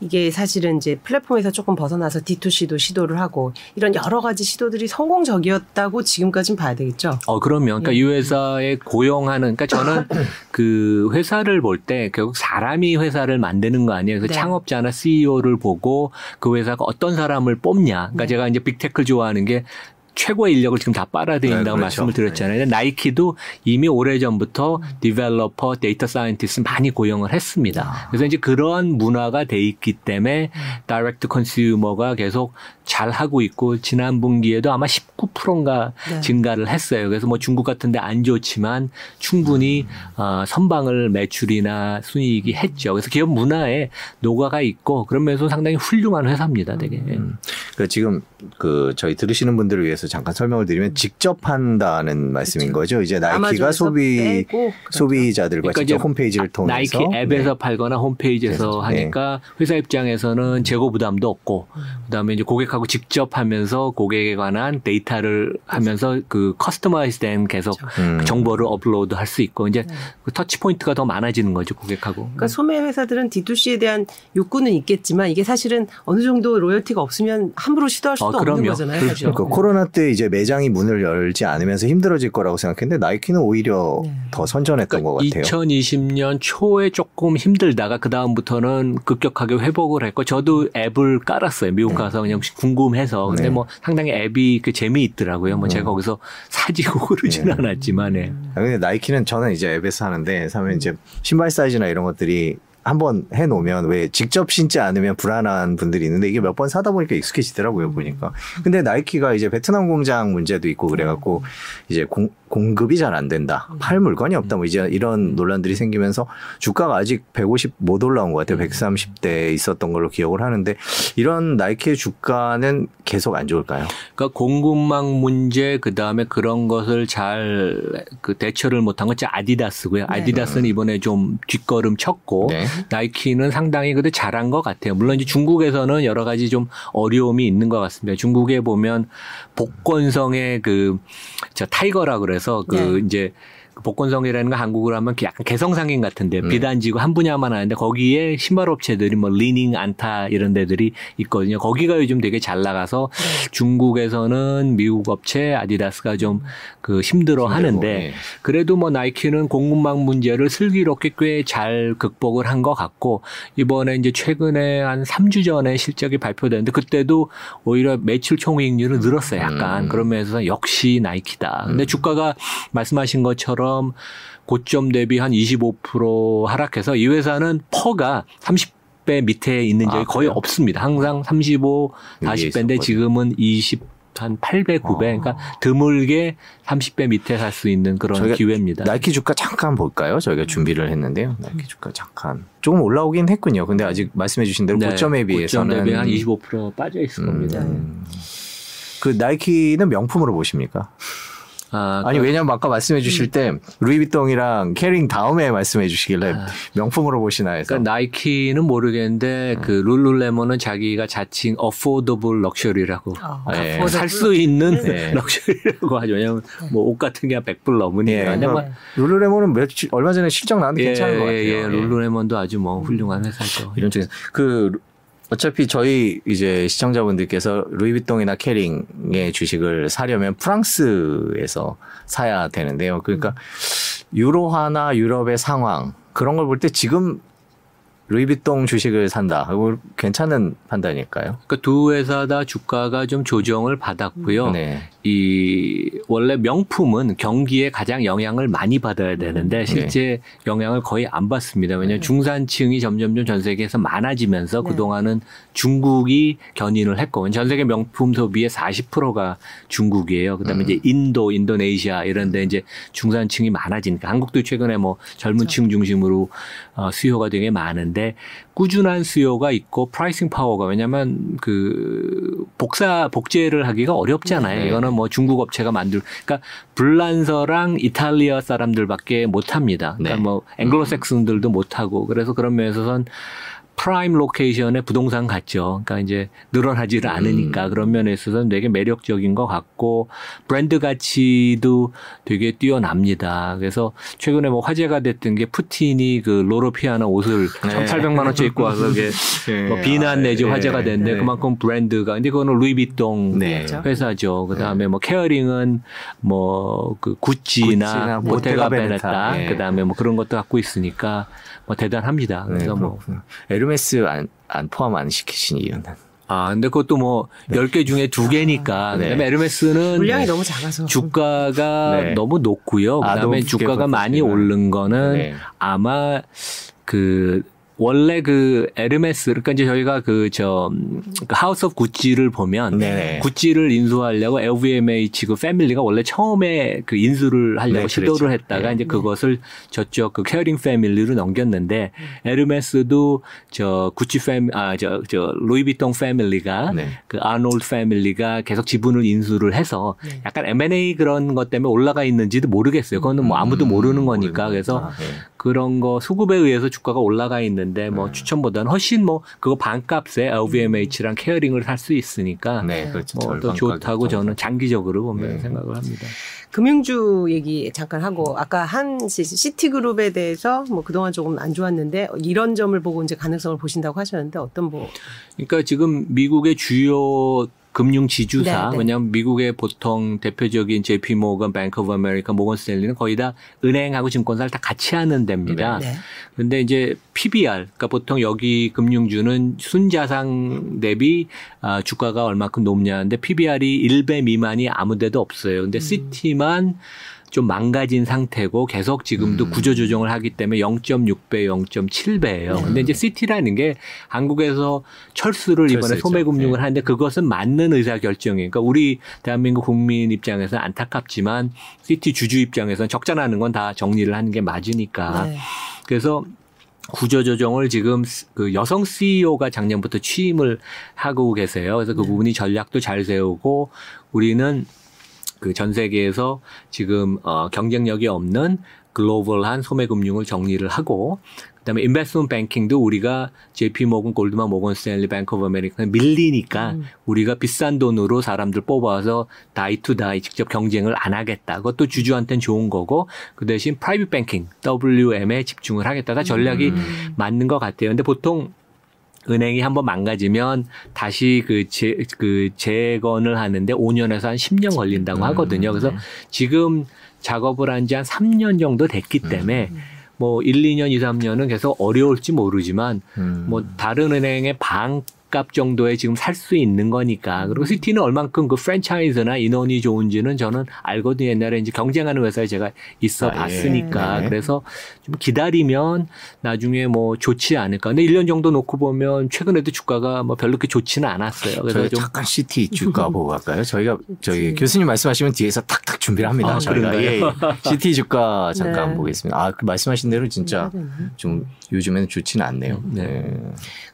이게 사실은 이제 플랫폼에서 조금 벗어나서 D2C도 시도를 하고 이런 여러 가지 시도들이 성공적이었다고 지금까지는 봐야 되겠죠. 어, 그러면 그러니까 예. 이 회사에 고용하는 그러니까 저는 *laughs* 그 회사를 볼 때 결국 사람이 회사를 만드는 거 아니에요. 그래서 네. 창업자나 CEO를 보고 그 회사가 어떤 사람을 뽑냐. 그러니까 네. 제가 이제 빅테크 좋아하는 게 최고의 인력을 지금 다 빨아들인다고 네, 그렇죠. 말씀을 드렸잖아요. 네. 나이키도 이미 오래전부터 developer, data scientist 많이 고용을 했습니다. 아. 그래서 이제 그러한 문화가 돼 있기 때문에 direct consumer가 계속 잘 하고 있고 지난 분기에도 아마 19%인가 네. 증가를 했어요. 그래서 뭐 중국 같은 데 안 좋지만 충분히 음. 어, 선방을 매출이나 순이익이 했죠. 그래서 기업 문화에 녹아가 있고 그러면서 상당히 훌륭한 회사입니다. 되게. 음. 그 지금 그 저희 들으시는 분들을 위해서 잠깐 설명을 드리면 직접 한다는 말씀인 그렇죠. 거죠. 이제 나이키가 소비 그렇죠. 소비자들과 그러니까 직접 홈페이지를 통해서 나이키 앱에서 네. 팔거나 홈페이지에서 하니까 네. 회사 입장에서는 재고 부담도 없고 음. 그다음에 이제 고객하고 직접 하면서 고객에 관한 데이터를 하면서 그 customize된 계속 그렇죠. 음. 정보를 업로드 할 수 있고 이제 네. 그 touch point가 더 많아지는 거죠 고객하고. 그러니까 소매 회사들은 D2C에 대한 욕구는 있겠지만 이게 사실은 어느 정도 loyalty가 없으면 함부로 시도할 수도 어, 없는 거잖아요. 그렇죠. 그 코로나 때 이제 매장이 문을 열지 않으면서 힘들어질 거라고 생각했는데 나이키는 오히려 네. 더 선전했던 그러니까 것 같아요. 2020년 초에 조금 힘들다가 그 다음부터는 급격하게 회복을 했고 저도 앱을 깔았어요. 미국 네. 가서 그냥 궁금해서 근데 네. 뭐 상당히 앱이 그 재미 있더라고요. 뭐 제가 음. 거기서 사지고 *laughs* 그러진 네. 않았지만. 예. 아, 근데 나이키는 저는 이제 앱에서 하는데 사면 이제 신발 사이즈나 이런 것들이 한번 해놓으면 왜 직접 신지 않으면 불안한 분들이 있는데 이게 몇 번 사다 보니까 익숙해지더라고요 보니까. 근데 나이키가 이제 베트남 공장 문제도 있고 그래갖고 이제 공, 공급이 잘 안 된다. 팔 물건이 없다. 뭐 이제 이런 논란들이 생기면서 주가가 아직 150 못 올라온 것 같아요. 130대에 있었던 걸로 기억을 하는데 이런 나이키의 주가는 계속 안 좋을까요? 그러니까 공급망 문제 그 다음에 그런 것을 잘 그 대처를 못한 건 아디다스고요. 네. 아디다스는 이번에 좀 뒷걸음 쳤고 네. 나이키는 상당히 그래도 잘한 것 같아요. 물론 이제 중국에서는 여러 가지 좀 어려움이 있는 것 같습니다. 중국에 보면 복건성의 그 저 타이거라 그래서 그 네. 이제 그 복건성이라는 거 한국으로 하면 약간 개성상인 같은데 음. 비단지고 한 분야만 하는데 거기에 신발 업체들이 뭐 리닝 안타 이런 데들이 있거든요. 거기가 요즘 되게 잘 나가서 네. 중국에서는 미국 업체 아디다스가 좀 그 힘들어 하는데 네. 그래도 뭐 나이키는 공급망 문제를 슬기롭게 꽤 잘 극복을 한 것 같고 이번에 이제 최근에 한 3주 전에 실적이 발표됐는데 그때도 오히려 매출 총이익률은 늘었어요. 약간 음. 그러면서 역시 나이키다. 근데 음. 주가가 말씀하신 것처럼 것처럼 고점 대비 한 25% 하락해서 이 회사는 PER가 30배 밑에 있는 적이 아, 거의 없습니다. 항상 35, 40배인데 지금은 20, 한 8배, 9배. 어. 그러니까 드물게 30배 밑에 살 수 있는 그런 기회입니다. 나이키 주가 잠깐 볼까요? 저희가 준비를 했는데요. 나이키 주가 잠깐. 조금 올라오긴 했군요. 근데 아직 말씀해 주신 대로 네, 고점에 비해서는. 고점 대비 한25% 빠져 있을 음, 겁니다. 그 나이키는 명품으로 보십니까? 아니 그... 왜냐면 아까 말씀해 주실 음. 때 루이비통이랑 케링 다음에 말씀해 주시길래 아. 명품으로 보시나 해서. 그러니까 나이키는 모르겠는데 음. 그 룰루레몬은 자기가 자칭 affordable luxury라고 어, 네. 살수 있는 네. *laughs* luxury라고 하죠. 왜냐면 뭐 옷 같은 게한 100불 넘으니까. 네. 뭐 룰루레몬은 며칠 얼마 전에 실적 나왔는데 예, 괜찮은 것 같아요. 예, 예. 룰루레몬도 아주 뭐 훌륭한 회사죠. 이런 쪽에서 그 어차피 저희 이제 시청자분들께서 루이비통이나 캐링의 주식을 사려면 프랑스에서 사야 되는데요. 그러니까 유로화나 유럽의 상황 그런 걸 볼 때 지금 루이비통 주식을 산다. 이거 괜찮은 판단일까요? 그러니까 두 회사 다 주가가 좀 조정을 받았고요. 네. 이 원래 명품은 경기에 가장 영향을 많이 받아야 되는데 실제 영향을 거의 안 받습니다. 왜냐하면 중산층이 점점점 전 세계에서 많아지면서 네. 그동안은 중국이 견인을 했고 전 세계 명품 소비의 40%가 중국이에요. 그다음에 이제 인도, 인도네시아 이런 데 이제 중산층이 많아지니까 한국도 최근에 뭐 젊은 층 중심으로 어, 수요가 되게 많은데 꾸준한 수요가 있고 pricing power가 왜냐하면 그 복사 복제를 하기가 어렵잖아요. 네. 이거는 뭐 중국 업체가 만들 그러니까 불란서랑 이탈리아 사람들밖에 못 합니다. 그러니까 네. 뭐 앵글로색슨들도 못 하고 그래서 그런 면에서는 prime location의 부동산 같죠. 그러니까 이제 늘어나지를 않으니까 그런 면에 있어서는 되게 매력적인 것 같고 브랜드 가치도 되게 뛰어납니다. 그래서 최근에 뭐 화제가 됐던 게 푸틴이 그 로로 피아나 옷을 네. 1,800만 원짜리 입고 와서 그게 네. 뭐 비난 내지 아, 화제가 네. 됐는데 네. 그만큼 브랜드가 근데 그거는 루이비통 네. 그렇죠. 회사죠. 그다음에 뭐 케어링은 뭐 그 구찌나 구찌나 보테가 베네타. 예. 그다음에 뭐 그런 것도 갖고 있으니까 뭐 대단합니다. 네, 그래서 뭐 그렇군요. 에르메스 안, 안 포함 안 시키신 이유는? 아, 근데 그것도 뭐 10개 중에 두개니까 네. 그다음에 에르메스는 물량이 너무 작아서 주가가 네. 너무 높고요. 아, 그다음에 너무 주가가 많이. 오른 거는 네. 아마 그 원래 그 에르메스 그러니까 이제 저희가 그 저 하우스 오브 구찌를 보면 네네. 구찌를 인수하려고 LVMH 그 family가 원래 처음에 그 인수를 하려고 네, 시도를 그랬죠. 했다가 네. 이제 그것을 저쪽 그 케어링 family로 넘겼는데 에르메스도 저 구찌 fami 아저 저 루이비통 family가 네. 그 아르노 family가 계속 지분을 인수를 해서 네. 약간 M&A 그런 것 때문에 올라가 있는지도 모르겠어요. 그거는 뭐 아무도 음, 모르는 거니까 그래서 모르는구나. 네. 그런 거 수급에 의해서 주가가 올라가 있는데 네. 뭐 추천보다는 훨씬 뭐 그거 반값에 LVMH랑 케어링을 살 수 있으니까 네, 그렇죠. 뭐더 절반 좋다고 저는 장기적으로 보면 네. 생각을 합니다. 금융주 얘기 잠깐 하고 아까 한 시- 시티그룹에 대해서 뭐 그동안 조금 안 좋았는데 이런 점을 보고 이제 가능성을 보신다고 하셨는데 어떤 뭐 그러니까 지금 미국의 주요 금융 지주사 네, 네. 왜냐하면 미국의 보통 대표적인 JP 모건, 뱅크 오브 아메리카, 모건 스탠리는 거의 다 은행하고 증권사를 다 같이 하는 데입니다. 네. 그런데 이제 PBR, 그러니까 보통 여기 금융주는 순자산 대비 아, 주가가 얼마큼 높냐는데 PBR이 1배 미만이 아무데도 없어요. 근데 시티만 좀 망가진 상태고 계속 지금도 음. 구조 조정을 하기 때문에 0.6배, 0.7배예요. 네. 근데 이제 시티라는 게 한국에서 철수를 이번에 철수했죠. 소매금융을 네. 하는데 그것은 맞는 의사 결정이에요. 그러니까 우리 대한민국 국민 입장에서 는 안타깝지만 시티 주주 입장에서는 적자 나는 건 다 정리를 하는 게 맞으니까. 네. 그래서 구조 조정을 지금 그 여성 CEO가 작년부터 취임을 하고 계세요. 그래서 그 부분이 전략도 잘 세우고 우리는 그 전 세계에서 지금 어 경쟁력이 없는 글로벌한 소매금융을 정리를 하고 그다음에 investment banking도 우리가 JP 모건, 골드만 모건 스탠리, 뱅크 오브 아메리카 밀리니까 음. 우리가 비싼 돈으로 사람들 뽑아서 다이 투 다이 직접 경쟁을 안 하겠다. 그것도 주주한테는 좋은 거고 그 대신 private banking WM에 집중을 하겠다. 다 전략이 음. 맞는 것 같아요. 근데 보통 은행이 한번 망가지면 다시 그, 재, 그 재건을 하는데 5년에서 한 10년 걸린다고 음, 하거든요. 그래서 지금 작업을 한 지 한 3년 정도 됐기 때문에 뭐 1, 2년, 2, 3년은 계속 어려울지 모르지만 음. 뭐 다른 은행의 반값 정도에 지금 살 수 있는 거니까 그리고 시티는 얼만큼 그 프랜차이즈나 인원이 좋은지는 저는 알거든요. 옛날에 이제 경쟁하는 회사에 제가 있어 아, 예. 봤으니까 네. 그래서 좀 기다리면 나중에 뭐 좋지 않을까. 근데 1년 정도 놓고 보면 최근에도 주가가 뭐 별로 그렇게 좋지는 않았어요. 그래서 저희 좀 잠깐 CT 주가 *laughs* 보고 갈까요? 저희가 저희 그치. 교수님 말씀하시면 뒤에서 탁탁 준비를 합니다. 아, 저희가? 예, 예. CT 주가 잠깐 네. 보겠습니다. 아, 그 말씀하신 대로 진짜 해야 되나? 좀 요즘에는 좋지는 않네요. 네. 네.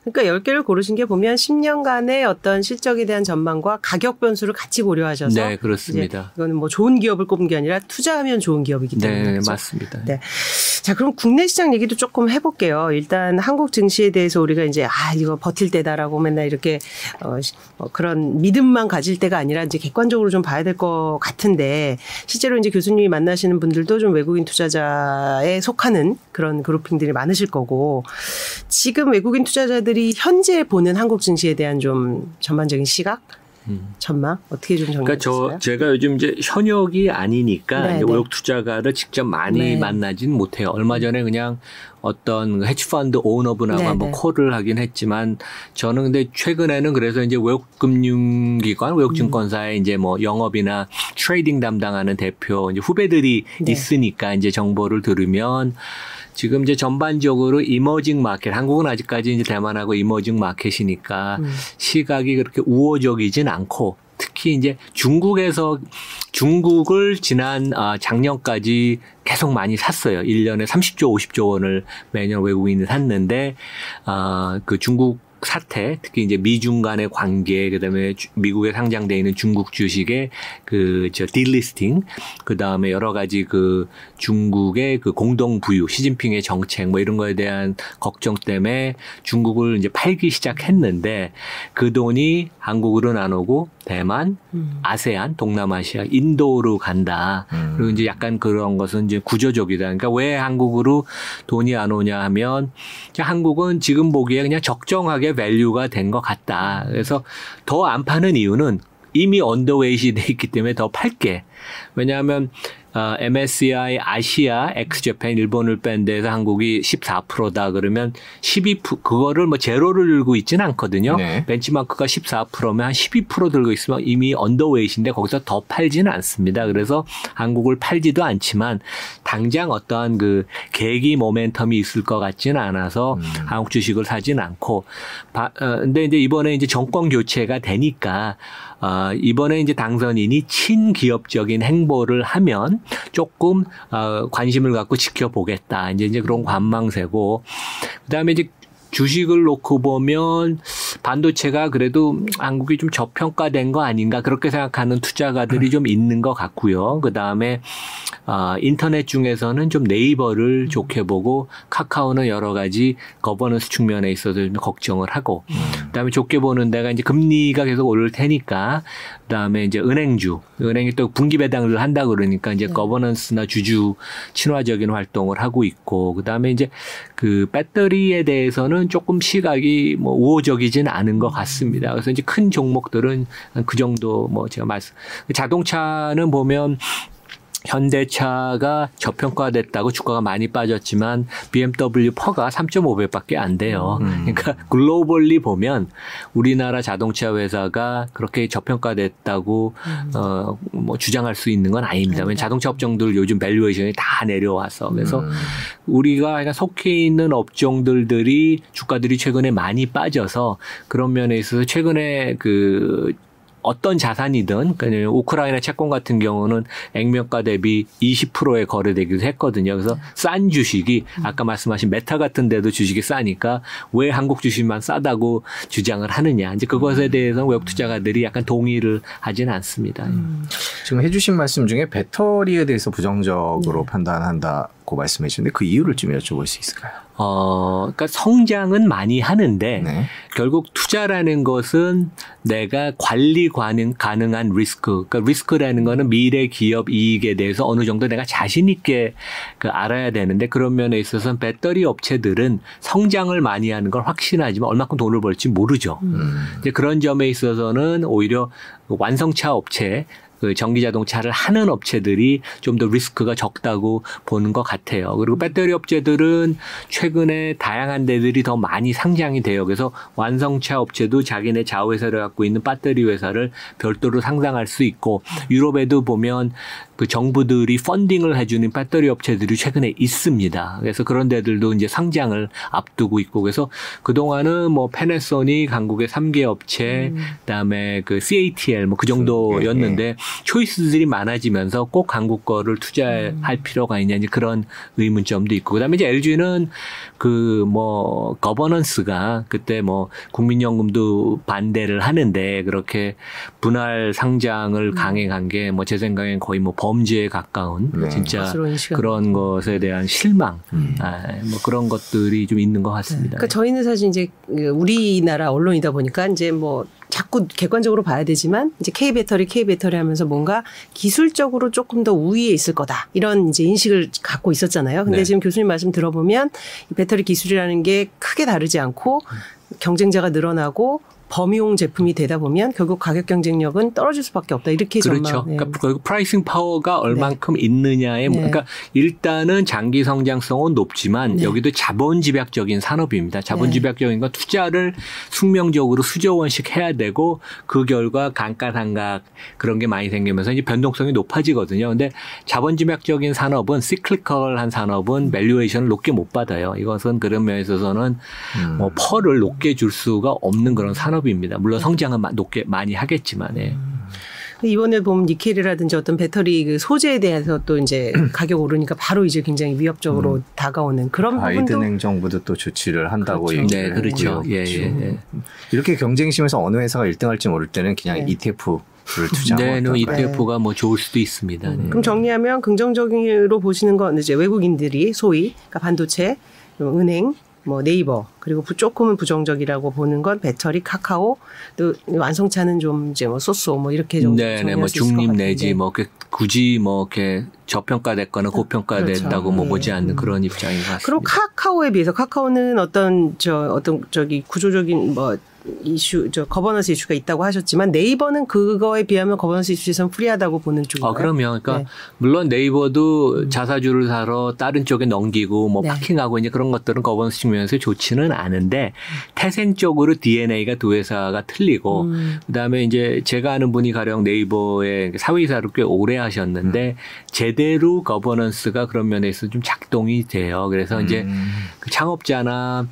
그러니까 10개를 고르신 게 보면 10년간의 어떤 실적에 대한 전망과 가격 변수를 같이 고려하셔서 네, 그렇습니다. 이거는 뭐 좋은 기업을 꼽은 게 아니라 투자하면 좋은 기업이기 때문에 네, 그렇죠? 맞습니다. 네. 자, 그럼 국내 시장 얘기도 조금 해 볼게요. 일단 한국 증시에 대해서 우리가 이제 아 이거 버틸 때다라고 맨날 이렇게 어, 시- 어, 그런 믿음만 가질 때가 아니라 이제 객관적으로 좀 봐야 될 것 같은데 실제로 이제 교수님이 만나시는 분들도 좀 외국인 투자자에 속하는 그런 그룹핑들이 많으실 거고 지금 외국인 투자자들이 현재 보는 한국 증시에 대한 좀 전반적인 시각 전망 어떻게 좀 정리해 그러니까 저? 제가 요즘 이제 현역이 아니니까 네, 이제 네. 외국 투자가를 직접 많이 네. 만나진 못해요. 얼마 전에 그냥 어떤 헤지펀드 오너분하고 네, 한번 네. call을 하긴 했지만 저는 근데 최근에는 그래서 이제 외국 금융기관, 외국 증권사에 이제 뭐 영업이나 trading 담당하는 대표 이제 후배들이 네. 있으니까 이제 정보를 들으면 지금 이제 전반적으로 emerging market, 한국은 아직까지 이제 대만하고 emerging market이니까 음. 시각이 그렇게 우호적이진 않고 특히 이제 중국에서 중국을 지난 아, 작년까지 계속 많이 샀어요. 1년에 30조, 50조 원을 매년 외국인이 샀는데 아, 그 중국 사태, 특히 이제 미중 간의 관계, 그다음에 주- 미국에 상장돼 있는 중국 주식의 그 저 딜리스팅, 그다음에 여러 가지 그 중국의 그 공동 부유, 시진핑의 정책 뭐 이런 거에 대한 걱정 때문에 중국을 이제 팔기 시작했는데 그 돈이 한국으로는 안 오고 대만, 음. 아세안, 동남아시아, 인도로 간다. 음. 그리고 이제 약간 그런 것은 이제 구조적이다. 그러니까 왜 한국으로 돈이 안 오냐 하면 한국은 지금 보기에 그냥 적정하게 value가 된 것 같다. 그래서 더 안 파는 이유는 이미 언더웨이시 돼 있기 때문에 더 팔게. 왜냐하면 어, MSCI 아시아, ex-Japan 일본을 뺀 데서 한국이 14%다 그러면 12% 그거를 뭐 제로를 들고 있지는 않거든요. 네. 벤치마크가 14%면 한 12% 들고 있으면 이미 underweight인데 거기서 더 팔지는 않습니다. 그래서 한국을 팔지도 않지만 당장 어떠한 그 계기 모멘텀이 있을 것 같지는 않아서 음. 한국 주식을 사진 않고 바, 어, 근데 이제 이번에 이제 정권 교체가 되니까 어, 이번에 이제 당선인이 친기업적인 행보를 하면 조금 어, 관심을 갖고 지켜보겠다. 이제 이제 그런 관망세고 그다음에 이제 주식을 놓고 보면 반도체가 그래도 한국이 좀 저평가된 거 아닌가 그렇게 생각하는 투자가들이 좀 있는 것 같고요. 그 다음에 아, 인터넷 중에서는 좀 네이버를 좋게 보고 카카오는 여러 가지 거버넌스 측면에 있어서 좀 걱정을 하고 그다음에 좋게 보는 데가 이제 금리가 계속 오를 테니까 그다음에 이제 은행주 은행이 또 분기 배당을 한다 그러니까 이제 governance나 주주 친화적인 활동을 하고 있고 그다음에 이제 그 배터리에 대해서는 조금 시각이 뭐 우호적이진 않은 것 같습니다. 그래서 이제 큰 종목들은 그 정도 뭐 제가 말씀 자동차는 보면 현대차가 저평가됐다고 주가가 많이 빠졌지만 BMW PER가 3.5배밖에 안 돼요. 음. 그러니까 globally 보면 우리나라 자동차 회사가 그렇게 저평가됐다고 어뭐 주장할 수 있는 건 아닙니다. 왜냐면 자동차 업종들 요즘 valuation이 다 내려와서 그래서 음. 우리가 그냥 속해 있는 업종들들이 주가들이 최근에 많이 빠져서 그런 면에 있어서 최근에 그 어떤 자산이든 그러니까 우크라이나 채권 같은 경우는 액면가 대비 20%에 거래되기도 했거든요. 그래서 싼 주식이 아까 말씀하신 메타 같은 데도 주식이 싸니까 왜 한국 주식만 싸다고 주장을 하느냐. 이제 그것에 대해서 외국 투자가들이 약간 동의를 하지는 않습니다. 지금 해주신 말씀 중에 배터리에 대해서 부정적으로 판단한다고 말씀해 주는데 그 이유를 좀 여쭤볼 수 있을까요? 어, 그러니까 성장은 많이 하는데 네. 결국 투자라는 것은 내가 관리 가능, 가능한 리스크. 그러니까 리스크라는 거는 미래 기업 이익에 대해서 어느 정도 내가 자신 있게 그 알아야 되는데 그런 면에 있어서는 배터리 업체들은 성장을 많이 하는 걸 확신하지만 얼마큼 돈을 벌지 모르죠. 음. 이제 그런 점에 있어서는 오히려 그 완성차 업체 그 전기 자동차를 하는 업체들이 좀 더 리스크가 적다고 보는 것 같아요. 그리고 배터리 업체들은 최근에 다양한 데들이 더 많이 상장이 돼요. 그래서 완성차 업체도 자기네 자회사를 갖고 있는 배터리 회사를 별도로 상장할 수 있고 유럽에도 보면 그 정부들이 펀딩을 해주는 배터리 업체들이 최근에 있습니다. 그래서 그런 데들도 이제 상장을 앞두고 있고 그래서 그동안은 뭐 페네소닉 한국의 3개 업체 그다음에 그 CATL 뭐 그 정도였는데 초이스들이 많아지면서 꼭 한국 거를 투자할 필요가 있냐 이제 그런 의문점도 있고 그다음에 이제 LG는 그 뭐 거버넌스가 그때 뭐 국민연금도 반대를 하는데 그렇게 분할 상장을 강행한 게 뭐 제 생각엔 거의 뭐 범죄에 가까운 네. 진짜. 그런 것에 대한 실망 음. 아, 뭐 그런 것들이 좀 있는 것 같습니다. 그러니까 저희는 사실 이제 그 우리나라 언론이다 보니까 이제 뭐 자꾸 객관적으로 봐야 되지만 이제 K 배터리 K 배터리 하면서 뭔가 기술적으로 조금 더 우위에 있을 거다 이런 이제 인식을 갖고 있었잖아요. 근데 네. 지금 교수님 말씀 들어보면 이 배터리 기술이라는 게 크게 다르지 않고 경쟁자가 늘어나고 범용 제품이 되다 보면 결국 가격 경쟁력은 떨어질 수밖에 없다. 이렇게 그렇죠. 전망. 네. 그러니까 결국 pricing power가 얼만큼 있느냐에 네. 그러니까 일단은 장기 성장성은 높지만 네. 여기도 자본 집약적인 산업입니다. 자본 집약적인 건 투자를 숙명적으로 수조 원씩 해야 되고 그 결과 감가상각 그런 게 많이 생기면서 이제 변동성이 높아지거든요. 근데 자본 집약적인 산업은 cyclical한 산업은 valuation을 높게 못 받아요. 이것은 그런 면에 있어서는 음. 뭐 PER을 높게 줄 수가 없는 그런 산업 입니다. 물론 성장은 마- 높게 많이 하겠지만 예. 이번에 보면 니켈이라든지 어떤 배터리 그 소재에 대해서 또 이제 *clears throat* 가격 오르니까 바로 이제 굉장히 위협적으로 다가오는 그런 바이든 행정부도 또 조치를 한다고 그렇죠. 얘기를 네, 그렇죠. 예, 예, 예. 이렇게 경쟁심에서 어느 회사가 1등할지 모를 때는 그냥 네. ETF를 투자하고 네, 뭐 어떨까요? ETF가 뭐 좋을 수도 있습니다. 네. 그럼 정리하면 긍정적으로 보시는 건 이제 외국인들이 소위 그러니까 반도체, 은행, 뭐 네이버 그리고 부- 조금은 부정적이라고 보는 건 배터리, 카카오 또 완성차는 좀 이제 뭐 소소 뭐 이렇게 좀 네, 네, 뭐 중립. 내지 뭐 굳이 뭐 이렇게 저평가됐거나 고평가됐다고 그렇죠. 뭐 네. 보지 않는 그런 입장인 것 같습니다. 그리고 카카오에 비해서 카카오는 어떤 저 어떤 저기 구조적인 뭐 이슈 저 거버넌스 이슈가 있다고 하셨지만 네이버는 그거에 비하면 거버넌스 이슈에선 free하다고 보는 쪽인가요? 아, 그러면 그러니까 네. 물론 네이버도 자사주를 사러 다른 쪽에 넘기고 뭐 네. parking하고 이제 그런 것들은 거버넌스 측면에서 좋지는 않은데 태생적으로 DNA가 두 회사가 틀리고 음. 그다음에 이제 제가 아는 분이 가령 네이버의 사외이사를 꽤 오래 하셨는데 제대로 governance가 그런 면에서 좀 작동이 돼요. 그래서 이제 음. 그 창업자나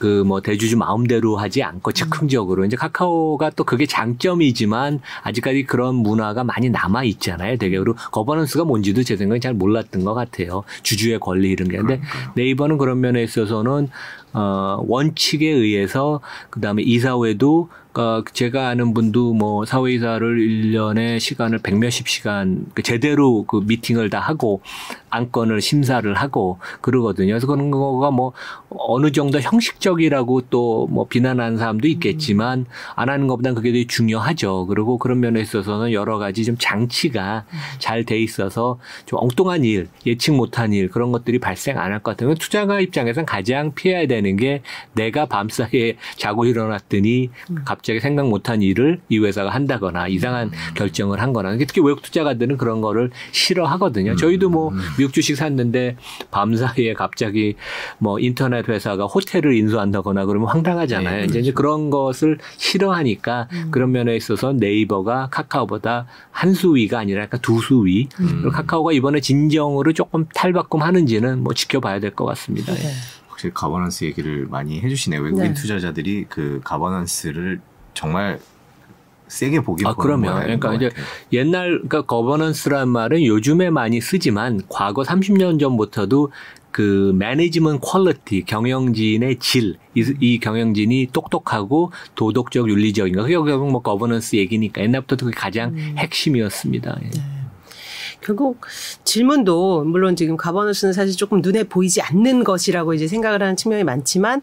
그 뭐 대주주 마음대로 하지 않고 즉흥적으로 이제 카카오가 또 그게 장점이지만 아직까지 그런 문화가 많이 남아 있잖아요. 되게 그리고 governance가 뭔지도 제 생각에 잘 몰랐던 것 같아요. 주주의 권리 이런 게. 근데 네이버는 그런 면에 있어서는 어 원칙에 의해서 그다음에 이사회도 그러니까 제가 아는 분도 뭐 사외이사를 1년에 시간을 백몇십 시간 그 제대로 그 미팅을 다 하고 안건을 심사를 하고 그러거든요. 그래서 그런 거가 뭐 어느 정도 형식적이라고 또 뭐 비난하는 사람도 있겠지만 안 하는 것보다는 그게 되게 중요하죠. 그리고 그런 면에 있어서는 여러 가지 좀 장치가 잘 돼 있어서 좀 엉뚱한 일, 예측 못한 일 그런 것들이 발생 안 할 것 같아요. 투자가 입장에선 가장 피해야 되는 게 내가 밤사이에 자고 일어났더니 갑자기 생각 못한 일을 이 회사가 한다거나 이상한 결정을 한 거나 특히 외국 투자가들은 그런 거를 싫어하거든요. 저희도 뭐 미국 주식 샀는데 밤사이에 갑자기 뭐 인터넷 회사가 호텔을 인수한다거나 그러면 황당하잖아요. 네, 이제 이제 그런 것을 싫어하니까 그런 면에 있어서 네이버가 카카오보다 한 수위가 아니라 약간 두 수위. 그리고 카카오가 이번에 진정으로 조금 탈바꿈 하는지는 뭐 지켜봐야 될 것 같습니다. 예. 네. 확실히 가버넌스 얘기를 많이 해주시네요. 외국인 네. 투자자들이 그 가버넌스를 정말 세게 보기 아, 그럼요. 그러니까 이제 옛날 그러니까 governance란 말은 요즘에 많이 쓰지만 과거 30년 전부터도 그 management quality 경영진의 질, 이, 이 경영진이 똑똑하고 도덕적 윤리적인 거. 그게 결국 뭐 거버넌스 얘기니까 옛날부터 그게 가장 핵심이었습니다. 예. 결국 질문도 물론 지금 governance는 사실 조금 눈에 보이지 않는 것이라고 이제 생각을 하는 측면이 많지만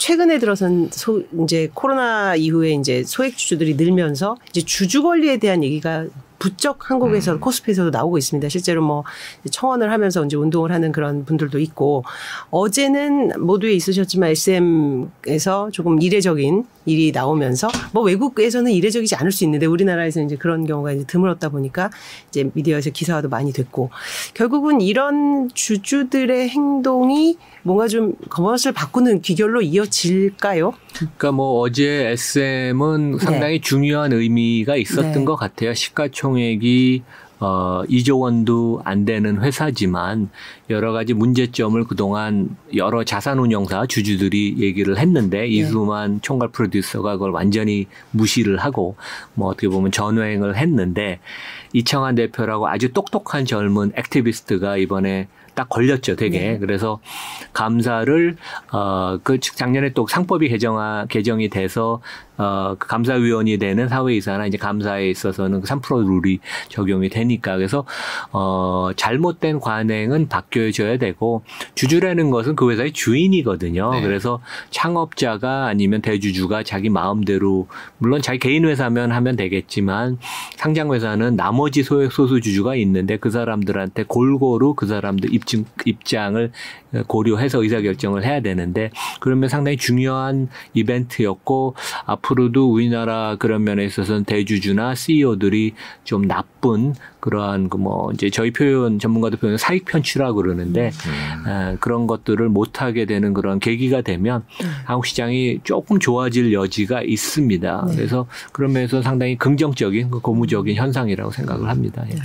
최근에 들어선 소, 이제 코로나 이후에 이제 소액 주주들이 늘면서 이제 주주 권리에 대한 얘기가 부쩍 한국에서 코스피에서도 나오고 있습니다. 실제로 뭐 청원을 하면서 이제 운동을 하는 그런 분들도 있고 어제는 모두에 있으셨지만 SM에서 조금 이례적인 일이 나오면서 뭐 외국에서는 이례적이지 않을 수 있는데 우리나라에서 이제 그런 경우가 이제 드물었다 보니까 이제 미디어에서 기사화도 많이 됐고 결국은 이런 주주들의 행동이 뭔가 좀 거머스를 바꾸는 귀결로 이어질까요? 그러니까 뭐 어제 SM은 상당히 중요한 의미가 있었던 네. 것 같아요. 시가총액이 어 2조 원도 안 되는 회사지만 여러 가지 문제점을 그동안 여러 자산운용사 주주들이 얘기를 했는데 이수만 총괄 프로듀서가 그걸 완전히 무시를 하고 뭐 어떻게 보면 전횡을 했는데 이창환 대표라고 아주 똑똑한 젊은 activist가 이번에 딱 걸렸죠, 되게. 그래서 감사를 어그 작년에 또 상법이 개정화 개정이 돼서 어그 감사위원이 되는 사외이사나 이제 감사에 있어서는 그3% 룰이 적용이 되니까 그래서 어 잘못된 관행은 바뀌어져야 되고 주주라는 것은 그 회사의 주인이거든요. 네. 그래서 창업자가 아니면 대주주가 자기 마음대로 물론 자기 개인 회사면 하면 되겠지만 상장 회사는 나머지 소액 소수 주주가 있는데 그 사람들한테 골고루 그 사람들 입장 입증, 입장을 고려해서 의사결정을 해야 되는데 그러면 상당히 중요한 이벤트였고 앞으로도 우리나라 그런 면에 있어서는 대주주나 CEO들이 좀 나쁜 그러한 그 뭐 이제 저희 표현 전문가들 표현 사익 편취라고 그러는데 음. 아, 그런 것들을 못 하게 되는 그런 계기가 되면 한국 시장이 조금 좋아질 여지가 있습니다. 네. 그래서 그런 면에서 상당히 긍정적인 그 고무적인 현상이라고 생각을 합니다. 예. 네,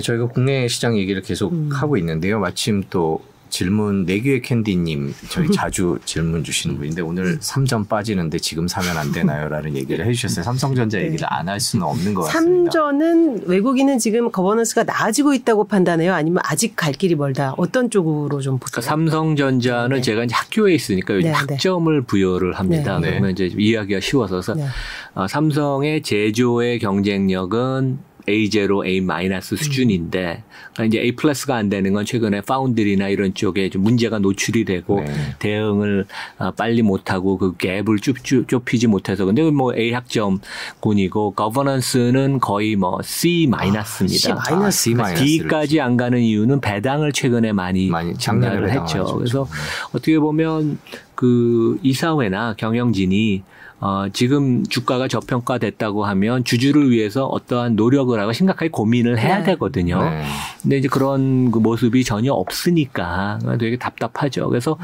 저희가 국내 시장 얘기를 계속 음. 하고 있는데요. 마침 또 질문 내규의 캔디님 저희 *laughs* 자주 질문 주시는 분인데 오늘 3점 빠지는데 지금 사면 안 되나요?라는 얘기를 해주셨어요. 삼성전자 *laughs* 네. 얘기를 안할 수는 없는 것 같습니다. 삼전은 외국인은 지금 governance가 나아지고 있다고 판단해요? 아니면 아직 갈 길이 멀다? 어떤 쪽으로 좀 보세요? 그러니까 삼성전자는 네. 제가 이제 학교에 있으니까 요즘 네, 네. 학점을 부여를 합니다. 네. 그러면 이제 이해하기가 쉬워서 네. 어, 삼성의 제조의 경쟁력은 A0, A- 음. 수준인데 그러니까 이제 A 플러스가 안 되는 건 최근에 foundry나 이런 쪽에 좀 문제가 노출이 되고 네. 대응을 어, 빨리 못하고 그 갭을 좁, 좁, 좁히지 못해서 근데 뭐 A 학점군이고 governance는 거의 뭐 C 마이너스입니다. C 마이너스. 아, C D까지 안 가는 이유는 배당을 최근에 많이, 많이 증가를 했죠. 배당하죠. 그래서 어떻게 보면 그 이사회나 경영진이 어, 지금 주가가 저평가됐다고 하면 주주를 위해서 어떠한 노력을 하고 심각하게 고민을 해야 네. 되거든요. 네. 근데 이제 그런 그 모습이 전혀 없으니까 되게 답답하죠. 그래서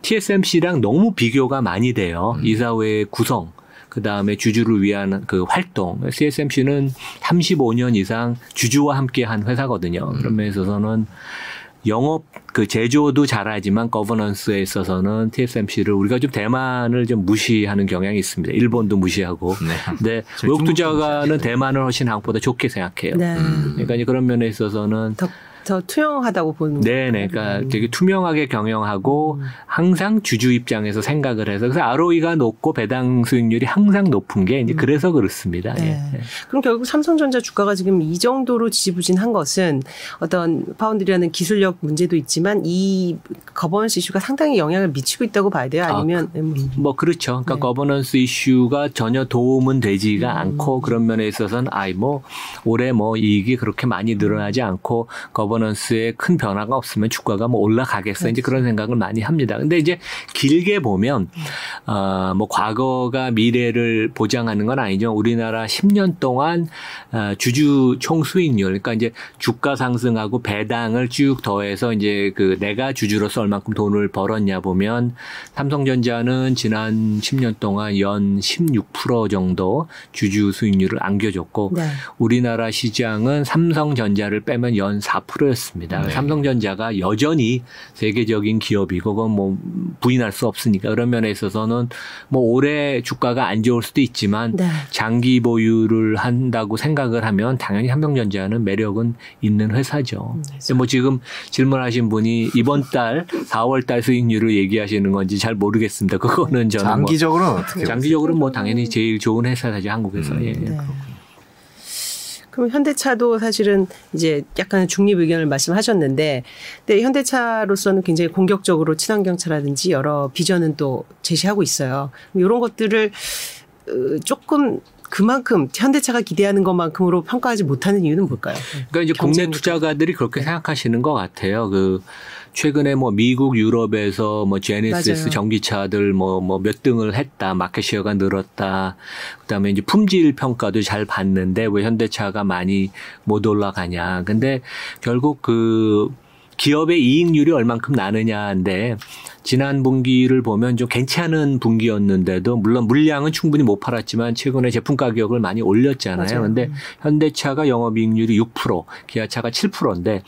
TSMC랑 너무 비교가 많이 돼요. 음. 이사회의 구성. 그 다음에 주주를 위한 그 활동. TSMC는 35년 이상 주주와 함께 한 회사거든요. 음. 그런 면에 있어서는 영업 그 제조도 잘하지만 거버넌스에 있어서는 TSMC를 우리가 좀 대만을 좀 무시하는 경향이 있습니다. 일본도 무시하고. 네. 근데 외국 투자가는. 대만을 훨씬 한국보다 좋게 생각해요. 네. 음. 그러니까 이제 그런 면에 있어서는 더, 더 투명하다고 보는 네 네, 그러니까 되게 투명하게 경영하고 음. 항상 주주 입장에서 생각을 해서 그래서 ROE가 높고 배당 수익률이 항상 높은 게 이제 그래서 그렇습니다. 음. 네. 예. 그럼 결국 삼성전자 주가가 지금 이 정도로 지지부진한 것은 어떤 foundry라는 기술력 문제도 있지만 이 거버넌스 이슈가 상당히 영향을 미치고 있다고 봐야 돼요. 아니면 음, 뭐 그렇죠. 그러니까 네. 거버넌스 이슈가 전혀 도움은 되지가 음. 않고 그런 면에 있어서는 아이 뭐 올해 뭐 이익이 그렇게 많이 늘어나지 않고 governance에 큰 변화가 없으면 주가가 뭐 올라가겠어 이제 그런 생각을 많이 합니다. 근데 이제 길게 보면 어 뭐 과거가 미래를 보장하는 건 아니죠. 우리나라 10년 동안 어, 주주 총 수익률 그러니까 이제 주가 상승하고 배당을 쭉 더해서 이제 그 내가 주주로서 얼만큼 돈을 벌었냐 보면 삼성전자는 지난 10년 동안 연 16% 정도 주주 수익률을 안겨줬고 네. 우리나라 시장은 삼성전자를 빼면 연 4% 였습니다. 네. 삼성전자가 여전히 세계적인 기업이고 그건 뭐 부인할 수 없으니까 그런 면에 있어서는 뭐 올해 주가가 안 좋을 수도 있지만 네. 장기 보유를 한다고 생각을 하면 당연히 삼성전자는 매력은 있는 회사죠. 음, 근데 뭐 지금 질문하신 분이 이번 달 4월 달 수익률을 얘기하시는 건지 잘 모르겠습니다. 그거는 저는 뭐 장기적으로는 어떻게 장기적으로 뭐 당연히 제일 좋은 회사죠 한국에서. 음. 예. 네. 그럼 현대차도 사실은 이제 약간 중립 의견을 말씀하셨는데, 근데 현대차로서는 굉장히 공격적으로 친환경차라든지 여러 비전은 또 제시하고 있어요. 이런 것들을 어, 조금 그만큼 현대차가 기대하는 것만큼으로 평가하지 못하는 이유는 뭘까요? 그러니까 이제 국내. 투자가들이 그렇게 생각하시는 것 같아요. 그 최근에 뭐 미국, 유럽에서 뭐 제네시스 맞아요. 전기차들 뭐 뭐 몇 등을 했다, 마켓시어가 늘었다. 그다음에 이제 품질 평가도 잘 받는데 왜 현대차가 많이 못 올라가냐. 근데 결국 그 기업의 이익률이 얼만큼 나느냐인데 지난 분기를 보면 좀 괜찮은 분기였는데도 물론 물량은 충분히 못 팔았지만 최근에 제품 가격을 많이 올렸잖아요. 맞아요. 근데 현대차가 영업이익률이 6%, 기아차가 7%인데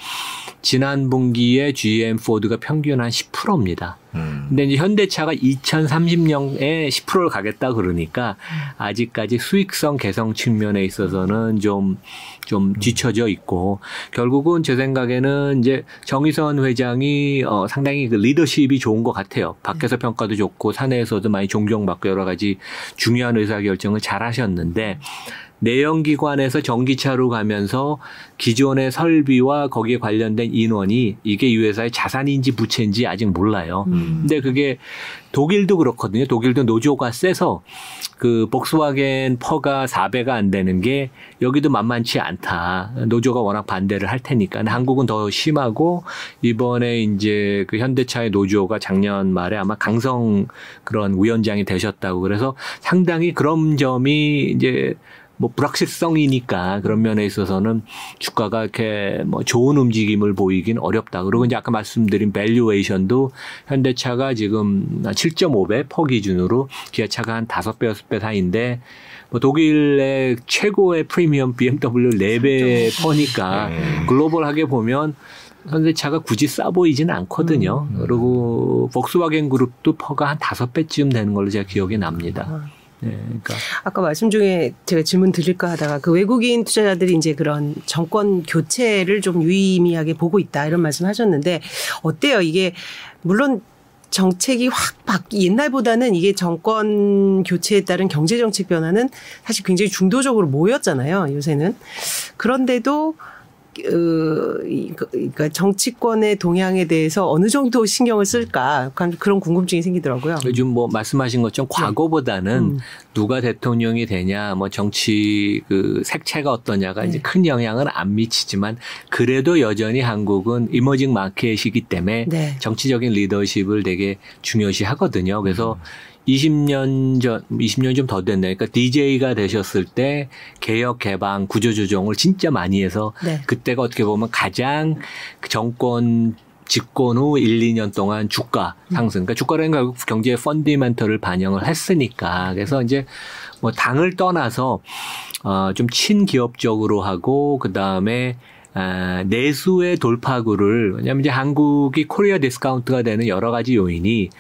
지난 분기에 GM, 포드가 평균 한 10%입니다. 음. 근데 이제 현대차가 2030년에 10%를 가겠다 그러니까 아직까지 수익성 개성 측면에 있어서는 좀, 좀 뒤처져 있고 결국은 제 생각에는 이제 정의선 회장이 어, 상당히 그 리더십이 좋은 것 같아요. 밖에서 평가도 좋고 사내에서도 많이 존경받고 여러 가지 중요한 의사결정을 잘 하셨는데 내연기관에서 전기차로 가면서 기존의 설비와 거기에 관련된 인원이 이게 이 회사의 자산인지 부채인지 아직 몰라요. 음. 근데 그게 독일도 그렇거든요. 독일도 노조가 세서 그 Volkswagen PER가 4배가 안 되는 게 여기도 만만치 않다. 노조가 워낙 반대를 할 테니까. 한국은 더 심하고 이번에 이제 그 현대차의 노조가 작년 말에 아마 강성 그런 위원장이 되셨다고 그래서 상당히 그런 점이 이제 뭐 불확실성이니까 그런 면에 있어서는 주가가 이렇게 뭐 좋은 움직임을 보이긴 어렵다. 그리고 이제 아까 말씀드린 valuation도 현대차가 지금 7.5배 PER 기준으로 기아차가 한 5배, 6배 사이인데 뭐 독일의 최고의 프리미엄 BMW 4배 PER니까 네. 글로벌하게 보면 현대차가 굳이 싸 보이지는 않거든요. 음. 그리고 Volkswagen 그룹도 PER가 한 다섯 배쯤 되는 걸로 제가 기억이 납니다. 아. 네, 그러니까 아까 말씀 중에 제가 질문 드릴까 하다가 그 외국인 투자자들이 이제 그런 정권 교체를 좀 유의미하게 보고 있다 이런 말씀 하셨는데 어때요? 이게 물론 정책이 확 바뀌 옛날보다는 이게 정권 교체에 따른 경제 정책 변화는 사실 굉장히 중도적으로 모였잖아요. 요새는 그런데도 그, 이- 그- 그러니까 정치권의 동향에 대해서 어느 정도 신경을 쓸까 그런 궁금증이 생기더라고요. 요즘 뭐 말씀하신 것처럼 과거보다는 음. 누가 대통령이 되냐, 뭐 정치 그 색채가 어떠냐가 이제 네. 큰 영향은 안 미치지만 그래도 여전히 한국은 이머징 마켓이기 때문에 네. 정치적인 리더십을 되게 중요시 하거든요. 그래서 20년 전, 20년 좀더 됐네. 그러니까 DJ가 되셨을 때 개혁, 개방, 구조조정을 진짜 많이 해서 네. 그때가 어떻게 보면 가장 그 정권 집권 후 1, 2년 동안 주가 상승. 그러니까 주가라는 결국 경제의 fundamental을 반영을 했으니까. 그래서 이제 뭐 당을 떠나서 어, 좀 친기업적으로 하고 그 다음에 아, 내수의 돌파구를 왜냐하면 이제 한국이 Korea discount가 되는 여러 가지 요인이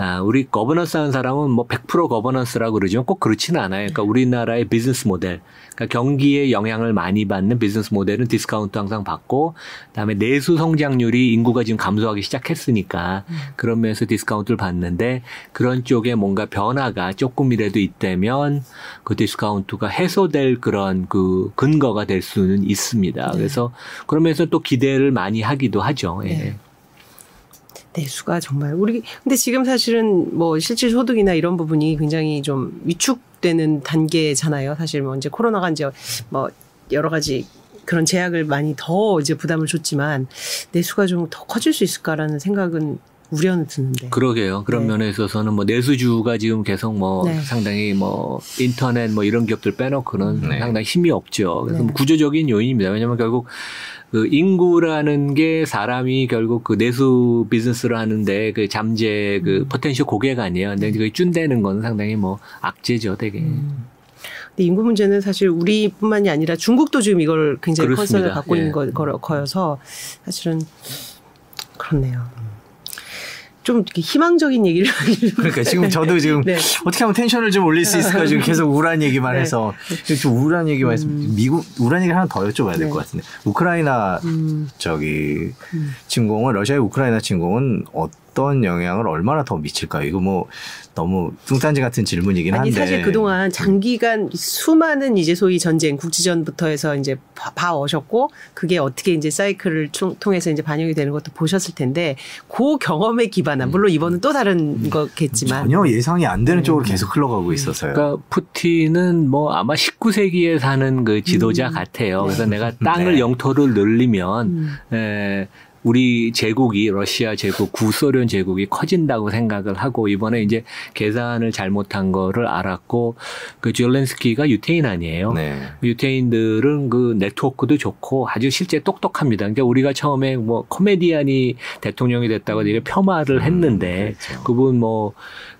아, 우리 거버넌스 하는 사람은 뭐 100% governance라고 그러지만 꼭 그렇지는 않아요. 그러니까 우리나라의 비즈니스 모델, 그러니까 경기에 영향을 많이 받는 비즈니스 모델은 discount 항상 받고, 그다음에 내수 성장률이 인구가 지금 감소하기 시작했으니까 그런 면에서 discount를 받는데 그런 쪽에 뭔가 변화가 조금이라도 있다면 그 discount가 해소될 그런 그 근거가 될 수는 있습니다. 그래서 그러면서 또 기대를 많이 하기도 하죠. 예. 네. 내수가 정말 우리 근데 지금 사실은 뭐 실질 소득이나 이런 부분이 굉장히 좀 위축되는 단계잖아요. 사실 뭐 이제 코로나가 이제 뭐 여러 가지 그런 제약을 많이 더 이제 부담을 줬지만 내수가 좀 더 커질 수 있을까라는 생각은 우려는 드는데. 그러게요. 그런 네. 면에 있어서는 뭐 내수주가 지금 계속 뭐 네. 상당히 뭐 인터넷 뭐 이런 기업들 빼놓고는 네. 상당히 힘이 없죠. 그래서 네. 뭐 구조적인 요인입니다. 왜냐하면 결국 그 인구라는 게 사람이 결국 그 내수 비즈니스를 하는데 그 잠재 그 음. potential 고객 아니에요. 근데 그게 준대는 건 상당히 뭐 악재죠, 되게. 음. 근데 인구 문제는 사실 우리뿐만이 아니라 중국도 지금 이걸 굉장히 그렇습니다. 컨설을 갖고 예. 있는 거, 거, 거여서 사실은 그렇네요. 좀 이렇게 희망적인 얘기를 *laughs* 그러니까 지금 저도 지금 네. 어떻게 하면 텐션을 좀 올릴 수 있을까 지금 계속 우울한 얘기만 네. 해서 좀 우울한 얘기만 해서 미국 우울한 얘기 하나 더 여쭤봐야 될 네. 것 같은데 우크라이나 음, 저기 음. 침공은 러시아의 우크라이나 침공은 어떤 영향을 얼마나 더 미칠까요? 이거 뭐 너무 뚱딴지 같은 질문이긴 한데 아니 사실 그동안 장기간 수많은 이제 소위 전쟁 국지전부터 해서 이제 봐- 봐오셨고 그게 어떻게 이제 사이클을 총- 통해서 이제 반영이 되는 것도 보셨을 텐데 그 경험에 기반한 물론 이번은 또 다른 거겠지만 전혀 예상이 안 되는 네. 쪽으로 계속 흘러가고 있어서요. 그러니까 푸틴은 뭐 아마 19세기에 사는 그 지도자 음. 같아요. 그래서 내가 땅을 네. 영토를 늘리면 음. 에, 우리 제국이 러시아 제국, 구소련 제국이 커진다고 생각을 하고 이번에 이제 계산을 잘못한 거를 알았고 그 젤렌스키가 유태인 아니에요. 네. 유태인들은 그 네트워크도 좋고 아주 실제 똑똑합니다. 그러니까 우리가 처음에 뭐 코미디언이 대통령이 됐다고 되게 폄하를 했는데 그렇죠. 그분 뭐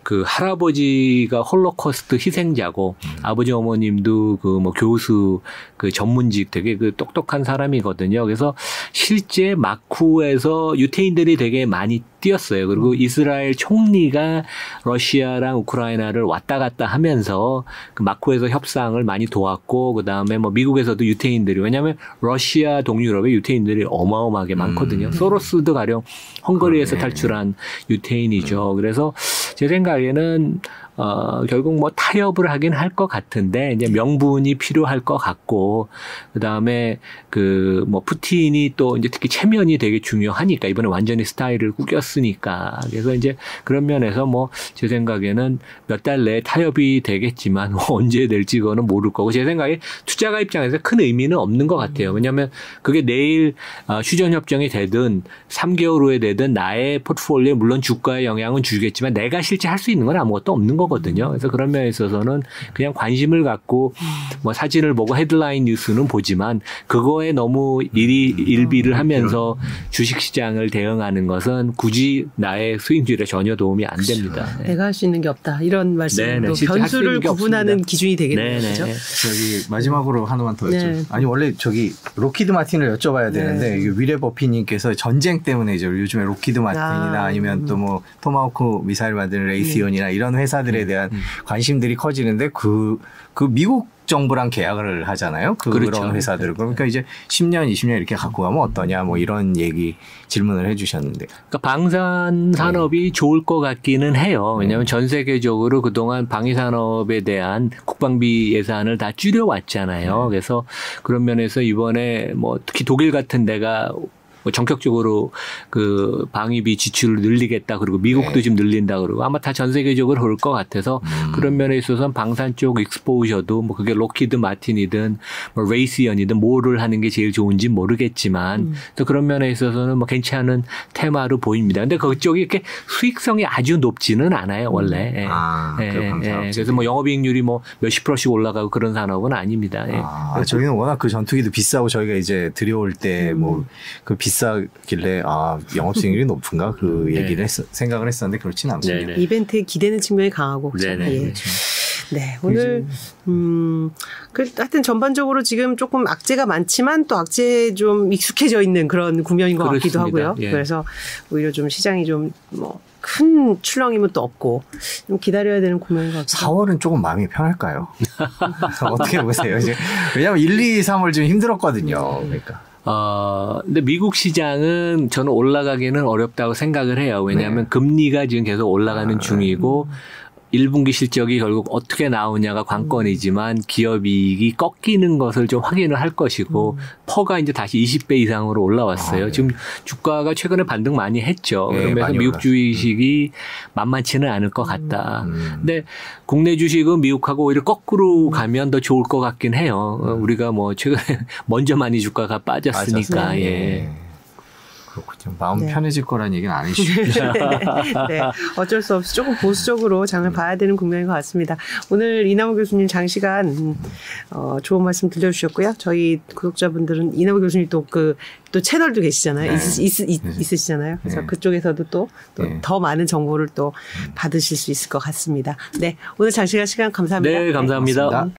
그 할아버지가 홀로코스트 희생자고 아버지 어머님도 그 뭐 교수 그 전문직 되게 그 똑똑한 사람이거든요. 그래서 실제 막후에서 유태인들이 되게 많이 뛰었어요. 그리고 이스라엘 총리가 러시아랑 우크라이나를 왔다 갔다 하면서 그 마쿠에서 협상을 많이 도왔고 그 다음에 뭐 미국에서도 유태인들이 왜냐하면 러시아 동유럽에 유태인들이 어마어마하게 많거든요. 음. 소로스도 가령 헝가리에서 그러네. 탈출한 유태인이죠. 그래서 제 생각에는 어, 결국 뭐 타협을 하긴 할 것 같은데 이제 명분이 필요할 것 같고 그다음에 그 뭐 푸틴이 또 이제 특히 체면이 되게 중요하니까 이번에 완전히 스타일을 꾸겼으니까 그래서 이제 그런 면에서 뭐 제 생각에는 몇 달 내에 타협이 되겠지만 뭐 *laughs* 언제 될지 그거는 모를 거고 제 생각에 투자가 입장에서 큰 의미는 없는 것 같아요. 왜냐하면 그게 내일 어, 휴전 협정이 되든 3개월 후에 되든 나의 포트폴리오에 물론 주가에 영향은 주겠지만 내가 실제 할 수 있는 건 아무것도 없는 거 거든요. 그래서 그런 면에 있어서는 그냥 관심을 갖고 뭐 사진을 보고 헤드라인 뉴스는 보지만 그거에 너무 일이 일비를 하면서 주식 시장을 대응하는 것은 굳이 나의 수익률에 전혀 도움이 안 됩니다. 네. 내가 할 수 있는 게 없다. 이런 네, 말씀도 네. 할수 변수를 구분하는 없습니다. 기준이 되겠네요. 네? 네. 저기 마지막으로 하나만 더 여쭤. 네. 아니 원래 저기 Lockheed Martin을 여쭤봐야 되는데 네. 위례 버핏님께서 전쟁 때문에 이제 요즘에 Lockheed Martin이나 아, 아, 니면 음. 또뭐 토마호크 미사일 만드는 Raytheon이나 이런 회사들 에 대한 음. 관심들이 커지는데 그그 미국 정부랑 계약을 하잖아요. 그런 그렇죠. 회사들을 그러니까 이제 10년, 20년 이렇게 갖고 가면 어떠냐 뭐 이런 얘기 질문을 해 주셨는데 그러니까 방산 산업이 좋을 것 같기는 해요. 왜냐하면 전 세계적으로 그동안 방위 산업에 대한 국방비 예산을 다 줄여왔잖아요. 그래서 그런 면에서 이번에 뭐 특히 독일 같은 데가 뭐 전격적으로 그 방위비 지출을 늘리겠다 그리고 미국도 네. 지금 늘린다 그러고 아마 다 전 세계적으로 그럴 것 같아서 음. 그런 면에 있어서는 방산 쪽 exposure도 뭐 그게 Lockheed Martin이든 뭐 레이시언이든 뭐를 하는 게 제일 좋은지 모르겠지만 음. 또 그런 면에 있어서는 뭐 괜찮은 테마로 보입니다. 근데 그쪽이 이렇게 수익성이 아주 높지는 않아요 원래. 예. 아, 예, 그 예. 그래서 뭐 영업이익률이 뭐 몇십 프로씩 올라가고 그런 산업은 아닙니다. 예. 아, 저희는 워낙 그 전투기도 비싸고 저희가 이제 들여올 때 음. 뭐그비 싸길래 아 영업 수익률이 높은가 그 네. 얘기를 했, 생각을 했었는데 그렇진 않군요. 네네. 이벤트에 기대는 측면이 강하고 그렇죠? 네네. 예. 네, 오늘 음, 그 하여튼 전반적으로 지금 조금 악재가 많지만 또 악재에 좀 익숙해져 있는 그런 국면인 것 같기도 그렇습니다. 하고요. 예. 그래서 오히려 좀 시장이 좀 뭐 큰 출렁임은 또 없고 좀 기다려야 되는 국면인 것 같아요. 4월은 조금 마음이 편할까요? *laughs* 어떻게 보세요? 이제 왜냐면 1, 2, 3월 좀 힘들었거든요. 그러니까. 어, 근데 미국 시장은 저는 올라가기는 어렵다고 생각을 해요. 왜냐하면 금리가 지금 계속 올라가는 아, 중이고 1분기 실적이 결국 어떻게 나오냐가 관건이지만 기업 이익이 꺾이는 것을 좀 확인을 할 것이고 퍼가 이제 다시 20배 이상으로 올라왔어요. 아, 네. 지금 주가가 최근에 반등 많이 했죠. 네, 그러면서 많이 미국 주식이 만만치는 않을 것 같다. 음. 근데 국내 주식은 미국하고 오히려 거꾸로 가면 더 좋을 것 같긴 해요. 어, 우리가 뭐 최근에 *laughs* 먼저 많이 주가가 빠졌으니까 빠졌어요. 예. 네. 마음 네. 편해질 거란 얘기는 안 해주시죠. *laughs* 네, 어쩔 수 없이 조금 보수적으로 장을 봐야 되는 국면인 것 같습니다. 오늘 이남호 교수님 장시간 음, 어, 좋은 말씀 들려주셨고요. 저희 구독자분들은 이남호 교수님 또 그 또 채널도 계시잖아요. 네. 있, 있, 있, 네. 있으시잖아요. 그래서 네. 그쪽에서도 또더 네. 많은 정보를 또 받으실 수 있을 것 같습니다. 네, 오늘 장시간 시간 감사합니다. 네, 감사합니다. 고맙습니다.